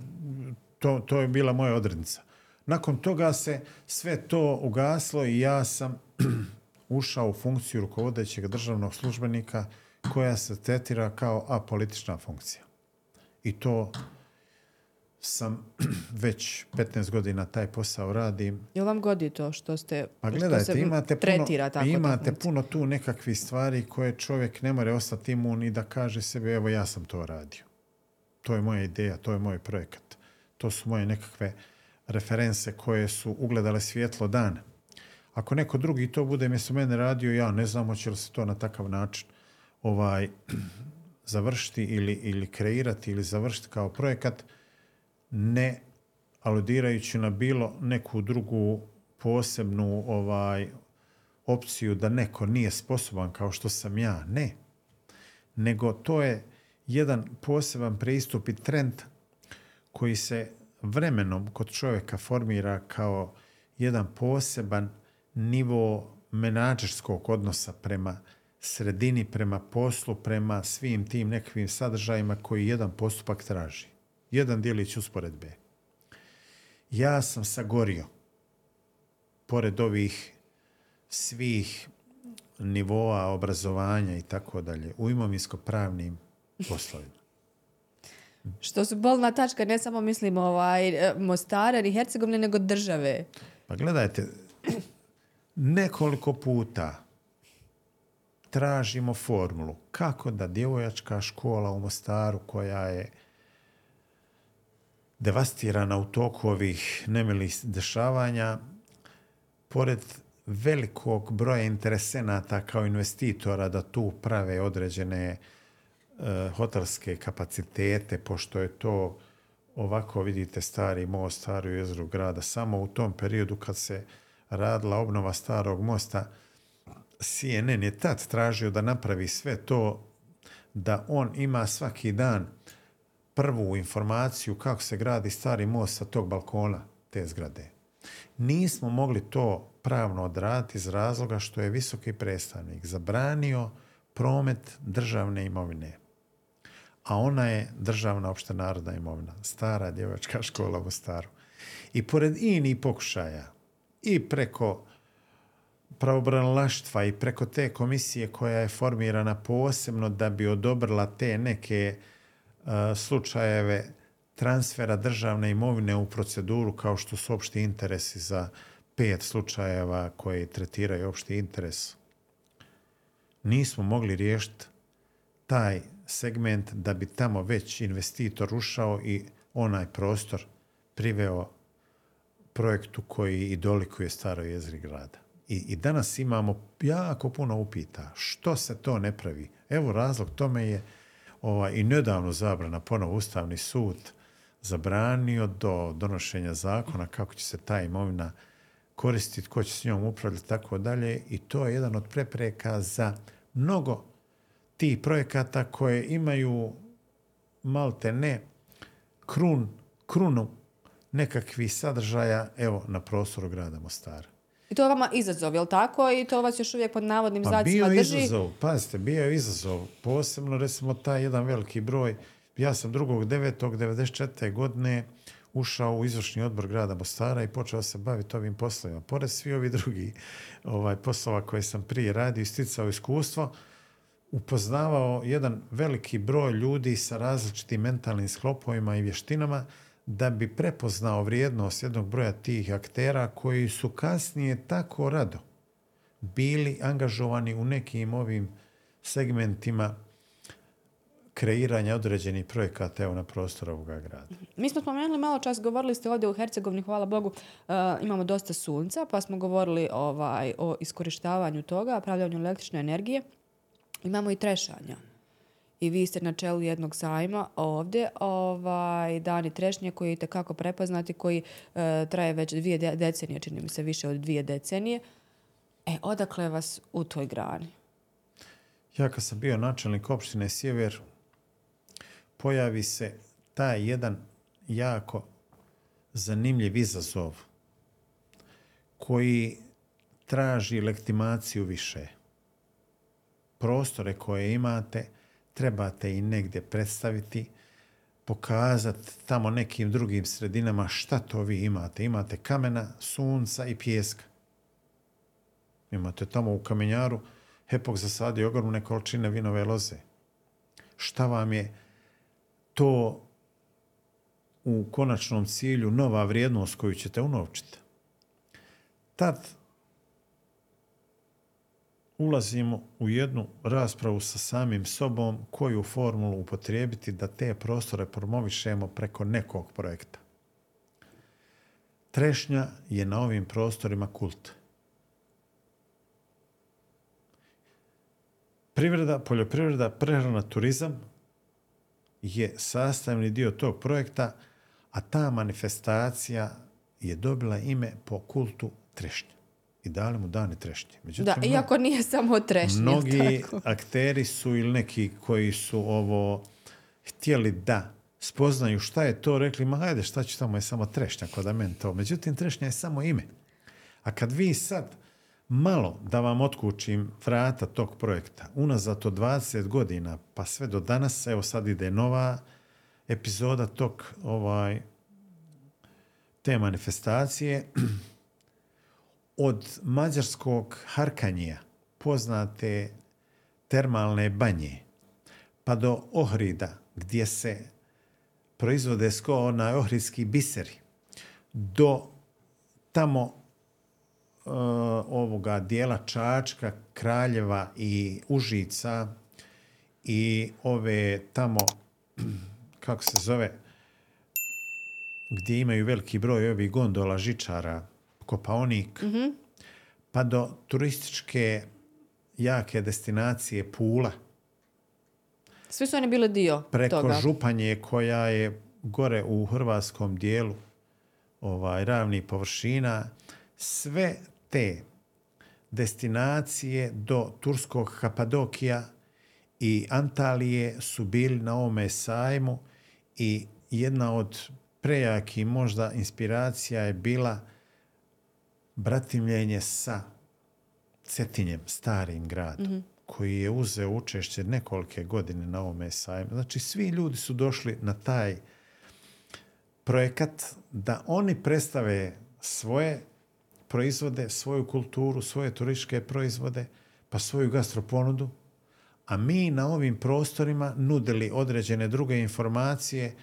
to, to je bila moja odrednica. Nakon toga se sve to ugaslo i ja sam ušao u funkciju rukovodećeg državnog službenika koja se tretira kao apolitična funkcija. I to sam već 15 godina taj posao radim. Jel vam godi to što ste Pa što gledajte, se imate, puno, tretira tako ta imate funkcija? puno tu nekakvih stvari koje čovjek ne more ostati imun i da kaže sebi evo ja sam to radio. To je moja ideja, to je moj projekat. To su moje nekakve reference koje su ugledale svjetlo dana. Ako neko drugi to bude mjesto mene radio, ja ne znam hoće li se to na takav način ovaj, završiti ili, ili kreirati ili završiti kao projekat, ne aludirajući na bilo neku drugu posebnu ovaj opciju da neko nije sposoban kao što sam ja. Ne. Nego to je jedan poseban pristup i trend koji se vremenom kod čovjeka formira kao jedan poseban nivo menadžerskog odnosa prema sredini, prema poslu, prema svim tim nekakvim sadržajima koji jedan postupak traži. Jedan dijelić usporedbe. Ja sam sagorio pored ovih svih nivoa obrazovanja i tako dalje u imovinsko-pravnim poslovima. Što su bolna tačka, ne samo mislim ovaj, e, Mostara ni Hercegovine, nego države. Pa gledajte, nekoliko puta tražimo formulu kako da djevojačka škola u Mostaru koja je devastirana u toku ovih nemilih dešavanja, pored velikog broja interesenata kao investitora da tu prave određene hotelske kapacitete, pošto je to ovako vidite stari most, staru jezru grada, samo u tom periodu kad se radila obnova starog mosta, CNN je tad tražio da napravi sve to da on ima svaki dan prvu informaciju kako se gradi stari most sa tog balkona te zgrade. Nismo mogli to pravno odraditi iz razloga što je visoki predstavnik zabranio promet državne imovine. A ona je državna opšta narodna imovina, stara djevačka škola u Mostaru. I pored inih pokušaja i preko pravobranilaštva i preko te komisije koja je formirana posebno da bi odobrila te neke uh, slučajeve transfera državne imovine u proceduru kao što su opšti interesi za pet slučajeva koji tretiraju opšti interes. Nismo mogli riješiti taj segment da bi tamo već investitor ušao i onaj prostor priveo projektu koji i dolikuje staroj jezgri grada. I, I danas imamo jako puno upita. Što se to ne pravi? Evo razlog tome je ovaj, i nedavno zabrana ponovo Ustavni sud zabranio do donošenja zakona kako će se ta imovina koristiti, ko će s njom upravljati, tako dalje. I to je jedan od prepreka za mnogo tih projekata koje imaju malte ne krun, krunu nekakvih sadržaja evo na prostoru grada Mostara. I to je vama izazov, je li tako? I to vas još uvijek pod navodnim Pa znacima bio drži? izazov, pazite, bio je izazov. Posebno, recimo, taj jedan veliki broj. Ja sam 2.9.94. godine ušao u izvršni odbor grada Mostara i počeo se baviti ovim poslovima. Pored svi ovi drugi ovaj, poslova koje sam prije radio i sticao iskustvo, upoznavao jedan veliki broj ljudi sa različitim mentalnim sklopovima i vještinama da bi prepoznao vrijednost jednog broja tih aktera koji su kasnije tako rado bili angažovani u nekim ovim segmentima kreiranja određenih projekata evo na prostoru ovoga grada. Mi smo spomenuli malo čas, govorili ste ovdje u Hercegovini, hvala Bogu, uh, imamo dosta sunca, pa smo govorili ovaj, o iskorištavanju toga, pravljanju električne energije. Imamo i trešanja. I vi ste na čelu jednog sajma ovdje, ovaj, Dani Trešnje, koji je itekako prepoznati, koji uh, traje već dvije de- decenije, čini mi se više od dvije decenije. E, odakle vas u toj grani? Ja kad sam bio načelnik opštine Sjever, pojavi se taj jedan jako zanimljiv izazov koji traži legitimaciju više. Prostore koje imate trebate i negdje predstaviti, pokazati tamo nekim drugim sredinama šta to vi imate. Imate kamena, sunca i pjeska. Imate tamo u kamenjaru Hepok zasadio ogromne količine vinove loze. Šta vam je to u konačnom cilju nova vrijednost koju ćete unovčiti? Tad ulazimo u jednu raspravu sa samim sobom koju formulu upotrijebiti da te prostore promovišemo preko nekog projekta. Trešnja je na ovim prostorima kult. Privreda, poljoprivreda, prehrana, turizam je sastavni dio tog projekta, a ta manifestacija je dobila ime po kultu trešnje. I dali mu dani trešnje. Međutim, Da, iako nije samo trešnje. mnogi tako. akteri su ili neki koji su ovo htjeli da spoznaju šta je to, rekli, ma hajde, šta će tamo je samo trešnja kod meni to. Međutim, trešnja je samo ime. A kad vi sad malo da vam otkučim vrata tog projekta, unazad od 20 godina, pa sve do danas, evo sad ide nova epizoda tog ovaj, te manifestacije, od mađarskog Harkanija, poznate termalne banje, pa do Ohrida, gdje se proizvode sko onaj ohridski biseri, do tamo uh, ovoga dijela Čačka, Kraljeva i Užica i ove tamo, kako se zove, gdje imaju veliki broj ovih gondola, žičara, Kopaonik, pa do turističke jake destinacije Pula, Svi su oni bili dio preko toga. Županje koja je gore u hrvatskom dijelu ovaj, ravnih površina, sve te destinacije do Turskog Kapadokija i Antalije su bili na ovome sajmu i jedna od prejakih možda inspiracija je bila bratimljenje sa Cetinjem, starim gradom, koji je uzeo učešće nekolike godine na ovome sajmu. Znači, svi ljudi su došli na taj projekat da oni predstave svoje proizvode, svoju kulturu, svoje turističke proizvode, pa svoju gastroponudu, a mi na ovim prostorima nudili određene druge informacije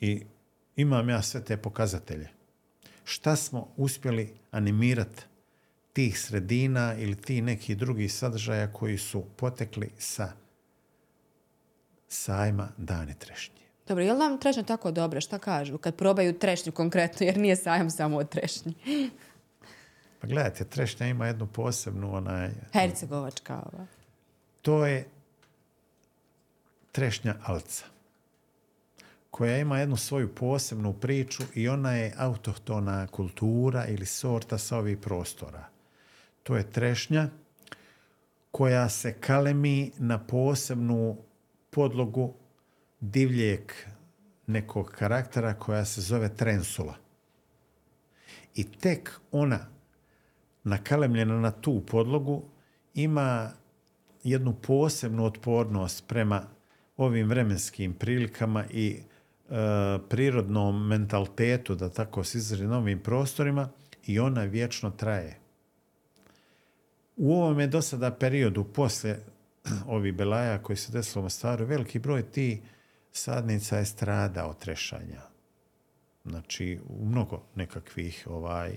i imam ja sve te pokazatelje. Šta smo uspjeli animirati tih sredina ili ti neki drugih sadržaja koji su potekli sa sajma Dane Trešnje. Dobro, je li vam trešnja tako dobra? Šta kažu? Kad probaju trešnju konkretno, jer nije sajam samo od trešnji. Pa gledajte, trešnja ima jednu posebnu onaj... Hercegovačka ova. To je trešnja alca koja ima jednu svoju posebnu priču i ona je autohtona kultura ili sorta sa ovih prostora. To je trešnja koja se kalemi na posebnu podlogu divljeg nekog karaktera koja se zove trensula. I tek ona nakalemljena na tu podlogu ima jednu posebnu otpornost prema ovim vremenskim prilikama i prirodnom mentalitetu, da tako se izrazi ovim prostorima i ona vječno traje. U ovom je do sada periodu poslije ovih belaja koji se desilo u Mostaru, veliki broj ti sadnica je stradao trešanja. Znači, u mnogo nekakvih ovaj, e,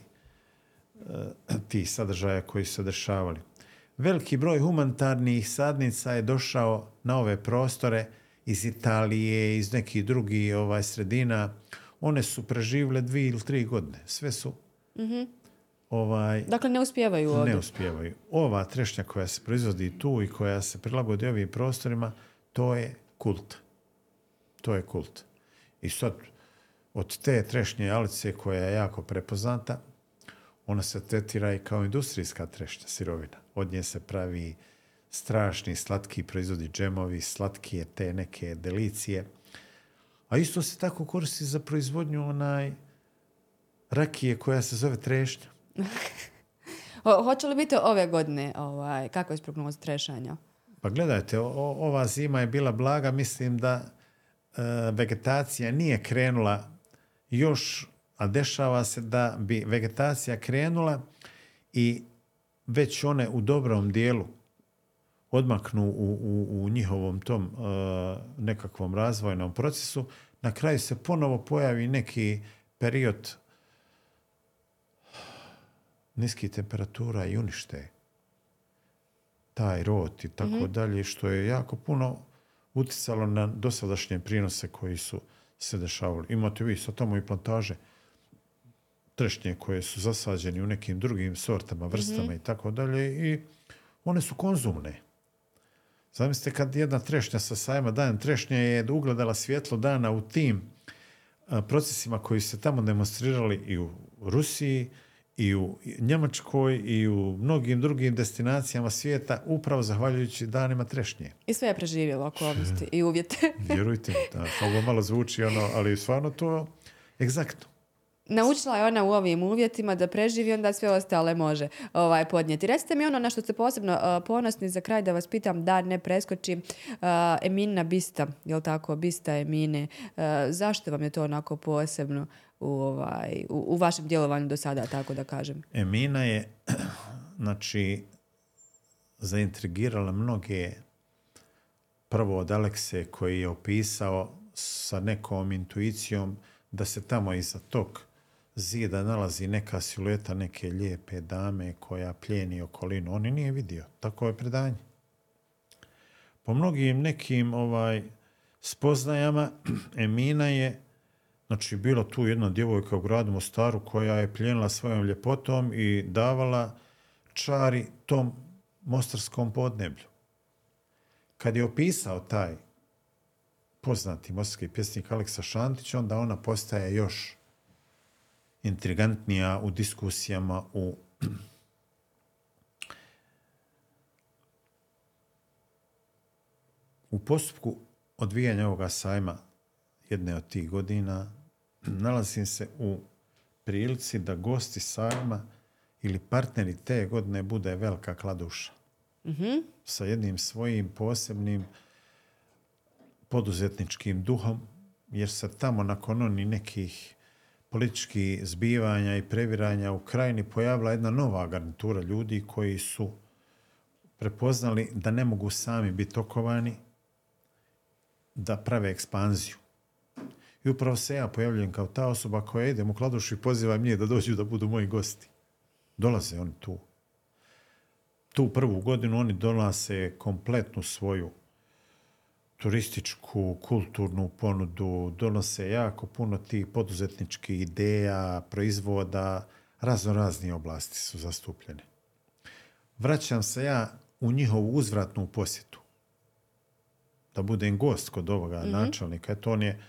tih sadržaja koji su se dešavali. Veliki broj humanitarnih sadnica je došao na ove prostore iz Italije, iz nekih drugih ovaj, sredina. One su preživile dvije ili tri godine. Sve su ovaj, Dakle, ne uspijevaju ovdje. ne uspijevaju. Ova trešnja koja se proizvodi tu i koja se prilagodi ovim prostorima, to je kult. To je kult. I sad, od te trešnje alice koja je jako prepoznata, ona se tretira i kao industrijska trešnja, sirovina. Od nje se pravi strašni slatki proizvodi džemovi, slatkije te neke delicije. A isto se tako koristi za proizvodnju onaj rakije koja se zove trešnja. Ho- hoće li biti ove godine, ovaj, kako je prognoza trešanja? Pa gledajte, o- o- ova zima je bila blaga, mislim da e, vegetacija nije krenula još, a dešava se da bi vegetacija krenula i već one u dobrom dijelu odmaknu u, u, u njihovom tom e, nekakvom razvojnom procesu, na kraju se ponovo pojavi neki period niskih temperatura i unište taj rot i tako dalje, što je jako puno uticalo na dosadašnje prinose koji su se dešavali. Imate vi sad tamo i plantaže trešnje koje su zasađene u nekim drugim sortama, vrstama i tako dalje i one su konzumne. Zamislite kad jedna trešnja sa sajma dan trešnje je ugledala svjetlo dana u tim procesima koji se tamo demonstrirali i u Rusiji, i u Njemačkoj, i u mnogim drugim destinacijama svijeta, upravo zahvaljujući danima trešnje. I sve je preživjelo okolnosti i uvjete. Vjerujte mi, da, ovo malo zvuči ono, ali stvarno to egzaktno. Naučila je ona u ovim uvjetima da preživi, onda sve ostale može ovaj, podnijeti. Recite mi ono na što ste posebno uh, ponosni za kraj da vas pitam da ne preskoči uh, Emina Bista, jel tako, Bista Emine. Uh, zašto vam je to onako posebno u, ovaj, u, u vašem djelovanju do sada, tako da kažem? Emina je, znači, zaintrigirala mnoge prvo od Alekse koji je opisao sa nekom intuicijom da se tamo iza tog zida nalazi neka silueta neke lijepe dame koja plijeni okolinu. On je nije vidio. Tako je predanje. Po mnogim nekim ovaj spoznajama Emina je Znači, bila tu jedna djevojka u gradu Mostaru koja je plijenila svojom ljepotom i davala čari tom mostarskom podneblju. Kad je opisao taj poznati mostarski pjesnik Aleksa Šantić, onda ona postaje još intrigantnija u diskusijama u u postupku odvijanja ovoga sajma jedne od tih godina nalazim se u prilici da gosti sajma ili partneri te godine bude velika kladuša. Sa jednim svojim posebnim poduzetničkim duhom, jer se tamo nakon oni nekih političkih zbivanja i previranja u krajini pojavila jedna nova garnitura ljudi koji su prepoznali da ne mogu sami biti okovani, da prave ekspanziju. I upravo se ja pojavljujem kao ta osoba koja idem u kladušu i pozivam njih da dođu da budu moji gosti. Dolaze oni tu. Tu prvu godinu oni donose kompletnu svoju turističku, kulturnu ponudu, donose jako puno tih poduzetničkih ideja, proizvoda, razno razni oblasti su zastupljene. Vraćam se ja u njihovu uzvratnu posjetu. Da budem gost kod ovoga načelnika. Eto, on je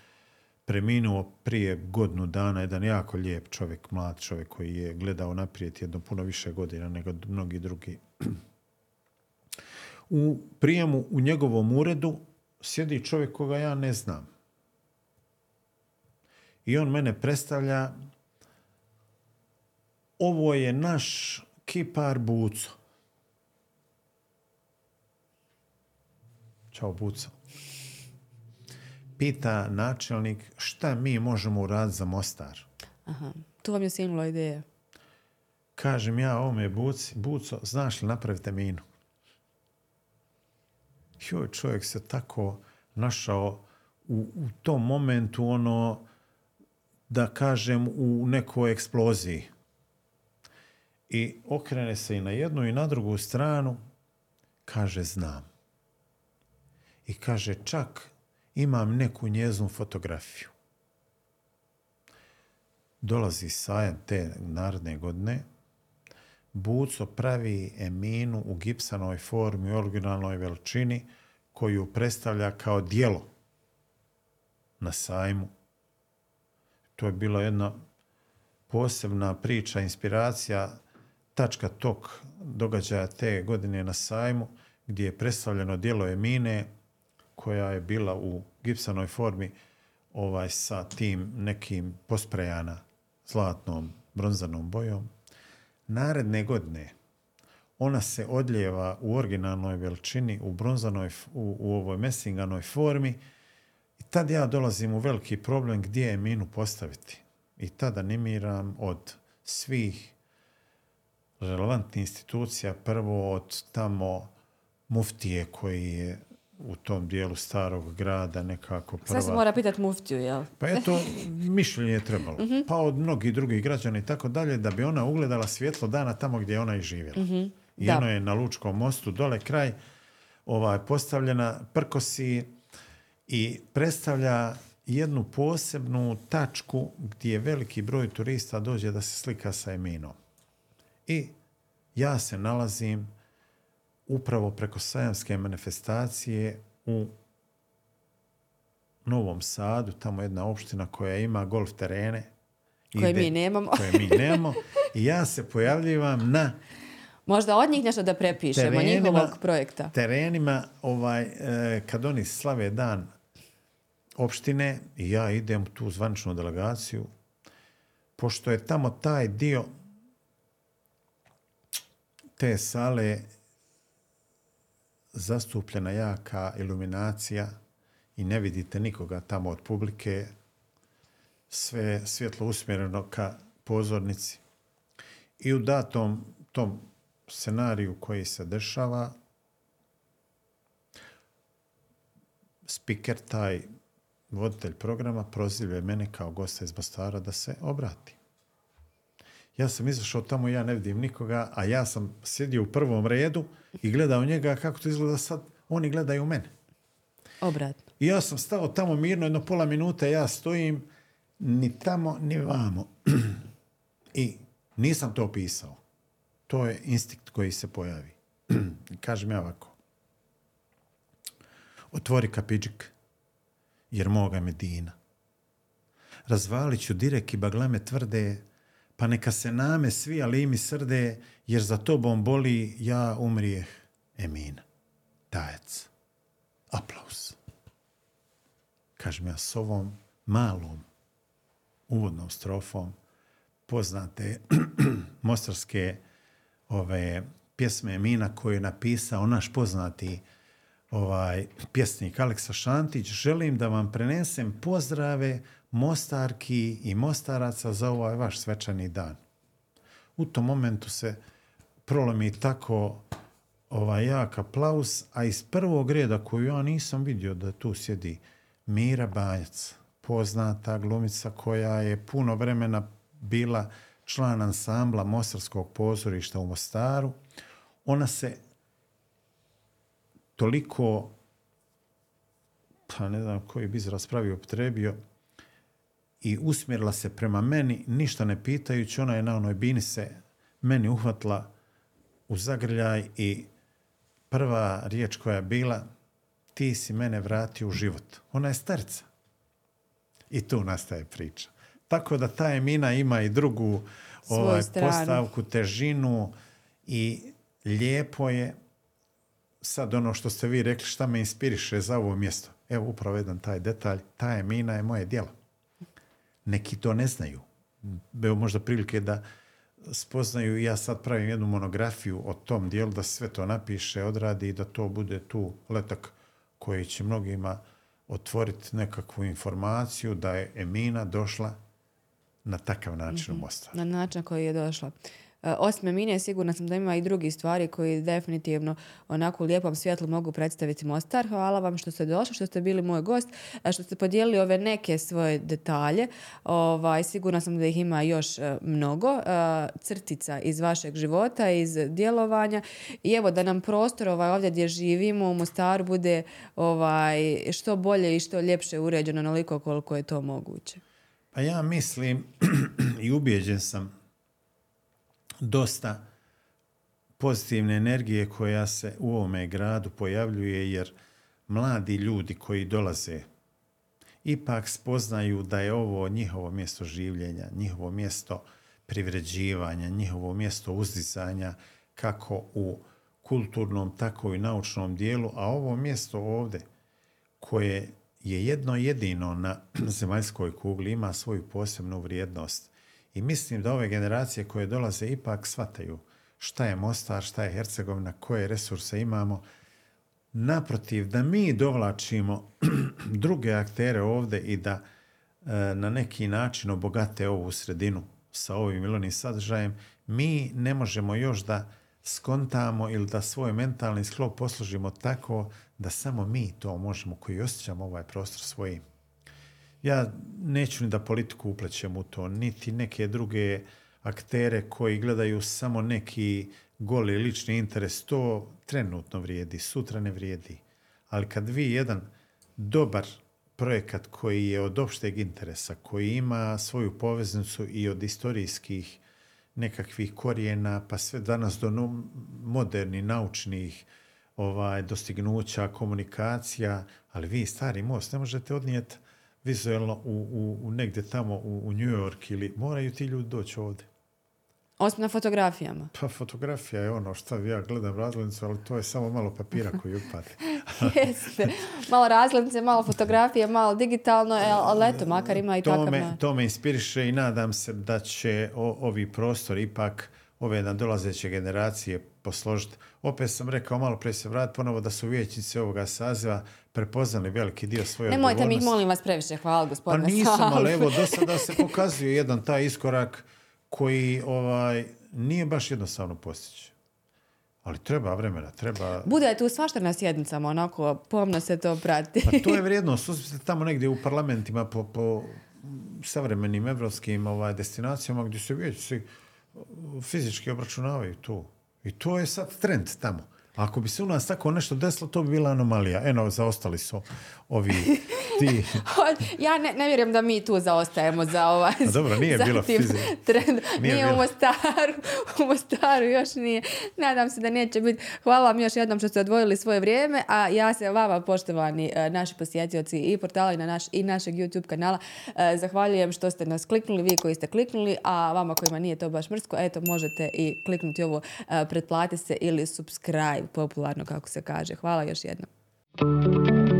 preminuo prije godinu dana, jedan jako lijep čovjek, mlad čovjek koji je gledao naprijed jedno puno više godina nego mnogi drugi. U prijemu u njegovom uredu sjedi čovjek koga ja ne znam. I on mene predstavlja ovo je naš kipar Buco. Ćao Buco. Pita načelnik šta mi možemo uraditi za Mostar. Aha. Tu vam je sinula ideja. Kažem ja ovome Buci, Buco, znaš li napravite minu? Joj, čovjek se tako našao u, u tom momentu ono, da kažem, u nekoj eksploziji. I okrene se i na jednu i na drugu stranu, kaže znam. I kaže čak imam neku njeznu fotografiju. Dolazi sajam te naredne godine, Buco pravi eminu u gipsanoj formi, u originalnoj veličini, koju predstavlja kao dijelo na sajmu. To je bila jedna posebna priča, inspiracija, tačka tok događaja te godine na sajmu, gdje je predstavljeno dijelo Emine, koja je bila u gipsanoj formi ovaj sa tim nekim posprejana zlatnom bronzanom bojom. Naredne godine ona se odljeva u originalnoj veličini, u bronzanoj, u, u ovoj mesinganoj formi i tad ja dolazim u veliki problem gdje je minu postaviti. I tada animiram od svih relevantnih institucija, prvo od tamo muftije koji je u tom dijelu starog grada nekako prva... Sad se mora pitati muftiju, jel? Pa eto, mišljenje je trebalo. Pa od mnogih drugih građana i tako dalje, da bi ona ugledala svjetlo dana tamo gdje je ona i živjela. Ona je na Lučkom mostu, dole kraj, ovaj, postavljena prkosi i predstavlja jednu posebnu tačku gdje veliki broj turista dođe da se slika sa Eminom. I ja se nalazim upravo preko sajamske manifestacije u Novom Sadu, tamo jedna opština koja ima golf terene. Koje Ide- mi nemamo. koje mi nemamo. I ja se pojavljivam na Možda od njih nešto da prepišemo, njihovog projekta. terenima ovaj, e, kad oni slave dan opštine ja idem u tu zvaničnu delegaciju, pošto je tamo taj dio te sale zastupljena jaka iluminacija i ne vidite nikoga tamo od publike, sve je svjetlo usmjereno ka pozornici. I u datom tom scenariju koji se dešava, spiker, taj voditelj programa, prozivlja mene kao gosta iz Mostara da se obrati. Ja sam izašao tamo, ja ne vidim nikoga, a ja sam sjedio u prvom redu i gledao njega kako to izgleda sad. Oni gledaju mene. Obratno. I ja sam stao tamo mirno, jedno pola minute, ja stojim ni tamo, ni vamo. I nisam to pisao. To je instinkt koji se pojavi. Kažem ja ovako. Otvori kapiđik, jer moga Medina. Razvalit ću direk i baglame tvrde, pa neka se name svi alimi srde, jer za tobom boli ja umrijeh. Emina. Tajac. Aplauz kažem ja, s ovom malom uvodnom strofom poznate mostarske ove pjesme Mina koju je napisao naš poznati ovaj pjesnik Aleksa Šantić, želim da vam prenesem pozdrave Mostarki i Mostaraca za ovaj vaš svečani dan. U tom momentu se prolomi tako ovaj jak aplauz, a iz prvog reda koju ja nisam vidio da tu sjedi Mira Banjac, poznata glumica koja je puno vremena bila član ansambla Mostarskog pozorišta u Mostaru. Ona se toliko pa ne znam koji bi izraz pravi upotrebio, i usmjerila se prema meni, ništa ne pitajući, ona je na onoj bini se meni uhvatila u zagrljaj i prva riječ koja je bila, ti si mene vratio u život. Ona je starca. I tu nastaje priča. Tako da ta Emina ima i drugu ovaj, postavku, težinu i lijepo je sad ono što ste vi rekli šta me inspiriše za ovo mjesto. Evo upravo jedan taj detalj. Ta Emina je moje djelo. Neki to ne znaju. Evo možda prilike da spoznaju i ja sad pravim jednu monografiju o tom dijelu da sve to napiše, odradi i da to bude tu letak koji će mnogima otvoriti nekakvu informaciju da je Emina došla na takav način u Mostar. na način na koji je došla. E, Osim Emine, sigurna sam da ima i drugi stvari koji definitivno onako u lijepom svjetlu mogu predstaviti Mostar. Hvala vam što ste došli, što ste bili moj gost, a što ste podijelili ove neke svoje detalje. Ovaj, sigurna sam da ih ima još e, mnogo e, crtica iz vašeg života, iz djelovanja. I evo da nam prostor ovaj, ovdje gdje živimo u Mostaru bude ovaj, što bolje i što ljepše uređeno onoliko koliko je to moguće. Pa ja mislim i ubijeđen sam dosta pozitivne energije koja se u ovome gradu pojavljuje jer mladi ljudi koji dolaze ipak spoznaju da je ovo njihovo mjesto življenja, njihovo mjesto privređivanja, njihovo mjesto uzdizanja kako u kulturnom, tako i naučnom dijelu, a ovo mjesto ovdje koje je jedno jedino na zemaljskoj kugli ima svoju posebnu vrijednost. I mislim da ove generacije koje dolaze ipak shvataju šta je Mostar, šta je Hercegovina, koje resurse imamo. Naprotiv, da mi dovlačimo druge aktere ovdje i da e, na neki način obogate ovu sredinu sa ovim ili onim sadržajem, mi ne možemo još da skontamo ili da svoj mentalni sklop poslužimo tako da samo mi to možemo koji osjećamo ovaj prostor svojim. Ja neću ni da politiku uplećem u to, niti neke druge aktere koji gledaju samo neki goli lični interes. To trenutno vrijedi, sutra ne vrijedi. Ali kad vi jedan dobar projekat koji je od opšteg interesa, koji ima svoju poveznicu i od istorijskih nekakvih korijena, pa sve danas do modernih, naučnih ovaj, dostignuća, komunikacija, ali vi stari most ne možete odnijeti vizualno u, u, u negdje tamo u, u New York ili moraju ti ljudi doći ovdje. Osim na fotografijama. Pa fotografija je ono što ja gledam razglednicu, ali to je samo malo papira koji upade. Jeste. Malo razglednice, malo fotografije, malo digitalno, e, ali eto, makar ima i to takav me, to me inspiriše i nadam se da će o- ovi prostori ipak ove nadolazeće generacije posložiti. Opet sam rekao, malo prije se vrat ponovo da su vijećnici ovoga saziva prepoznali veliki dio svoje Nemojte mi molim vas, previše hvala, Pa gospodine nisam, Salov. ali evo, do sada se pokazuje jedan taj iskorak koji ovaj, nije baš jednostavno postići. Ali treba vremena, treba... Bude tu svašta na sjednicama, onako, pomno se to prati. Pa to je vrijednost. Susretite tamo negdje u parlamentima po, po savremenim evropskim ovaj, destinacijama gdje se vijećnici fizički obračunavaju tu. I to je sad trend tamo. Ako bi se u nas tako nešto desilo, to bi bila anomalija. Eno, zaostali su ovi ti... ja ne, ne vjerujem da mi tu zaostajemo za ovaj... A dobro, nije bilo trend. Nije Nije, u. Mostaru. U Mostaru još nije. Nadam se da neće biti. Hvala vam još jednom što ste odvojili svoje vrijeme, a ja se vama, poštovani e, naši posjetioci i portala i, na naš, i našeg YouTube kanala, e, zahvaljujem što ste nas kliknuli, vi koji ste kliknuli, a vama kojima nije to baš mrsko, eto, možete i kliknuti ovo e, pretplati se ili subscribe, popularno kako se kaže. Hvala još jednom.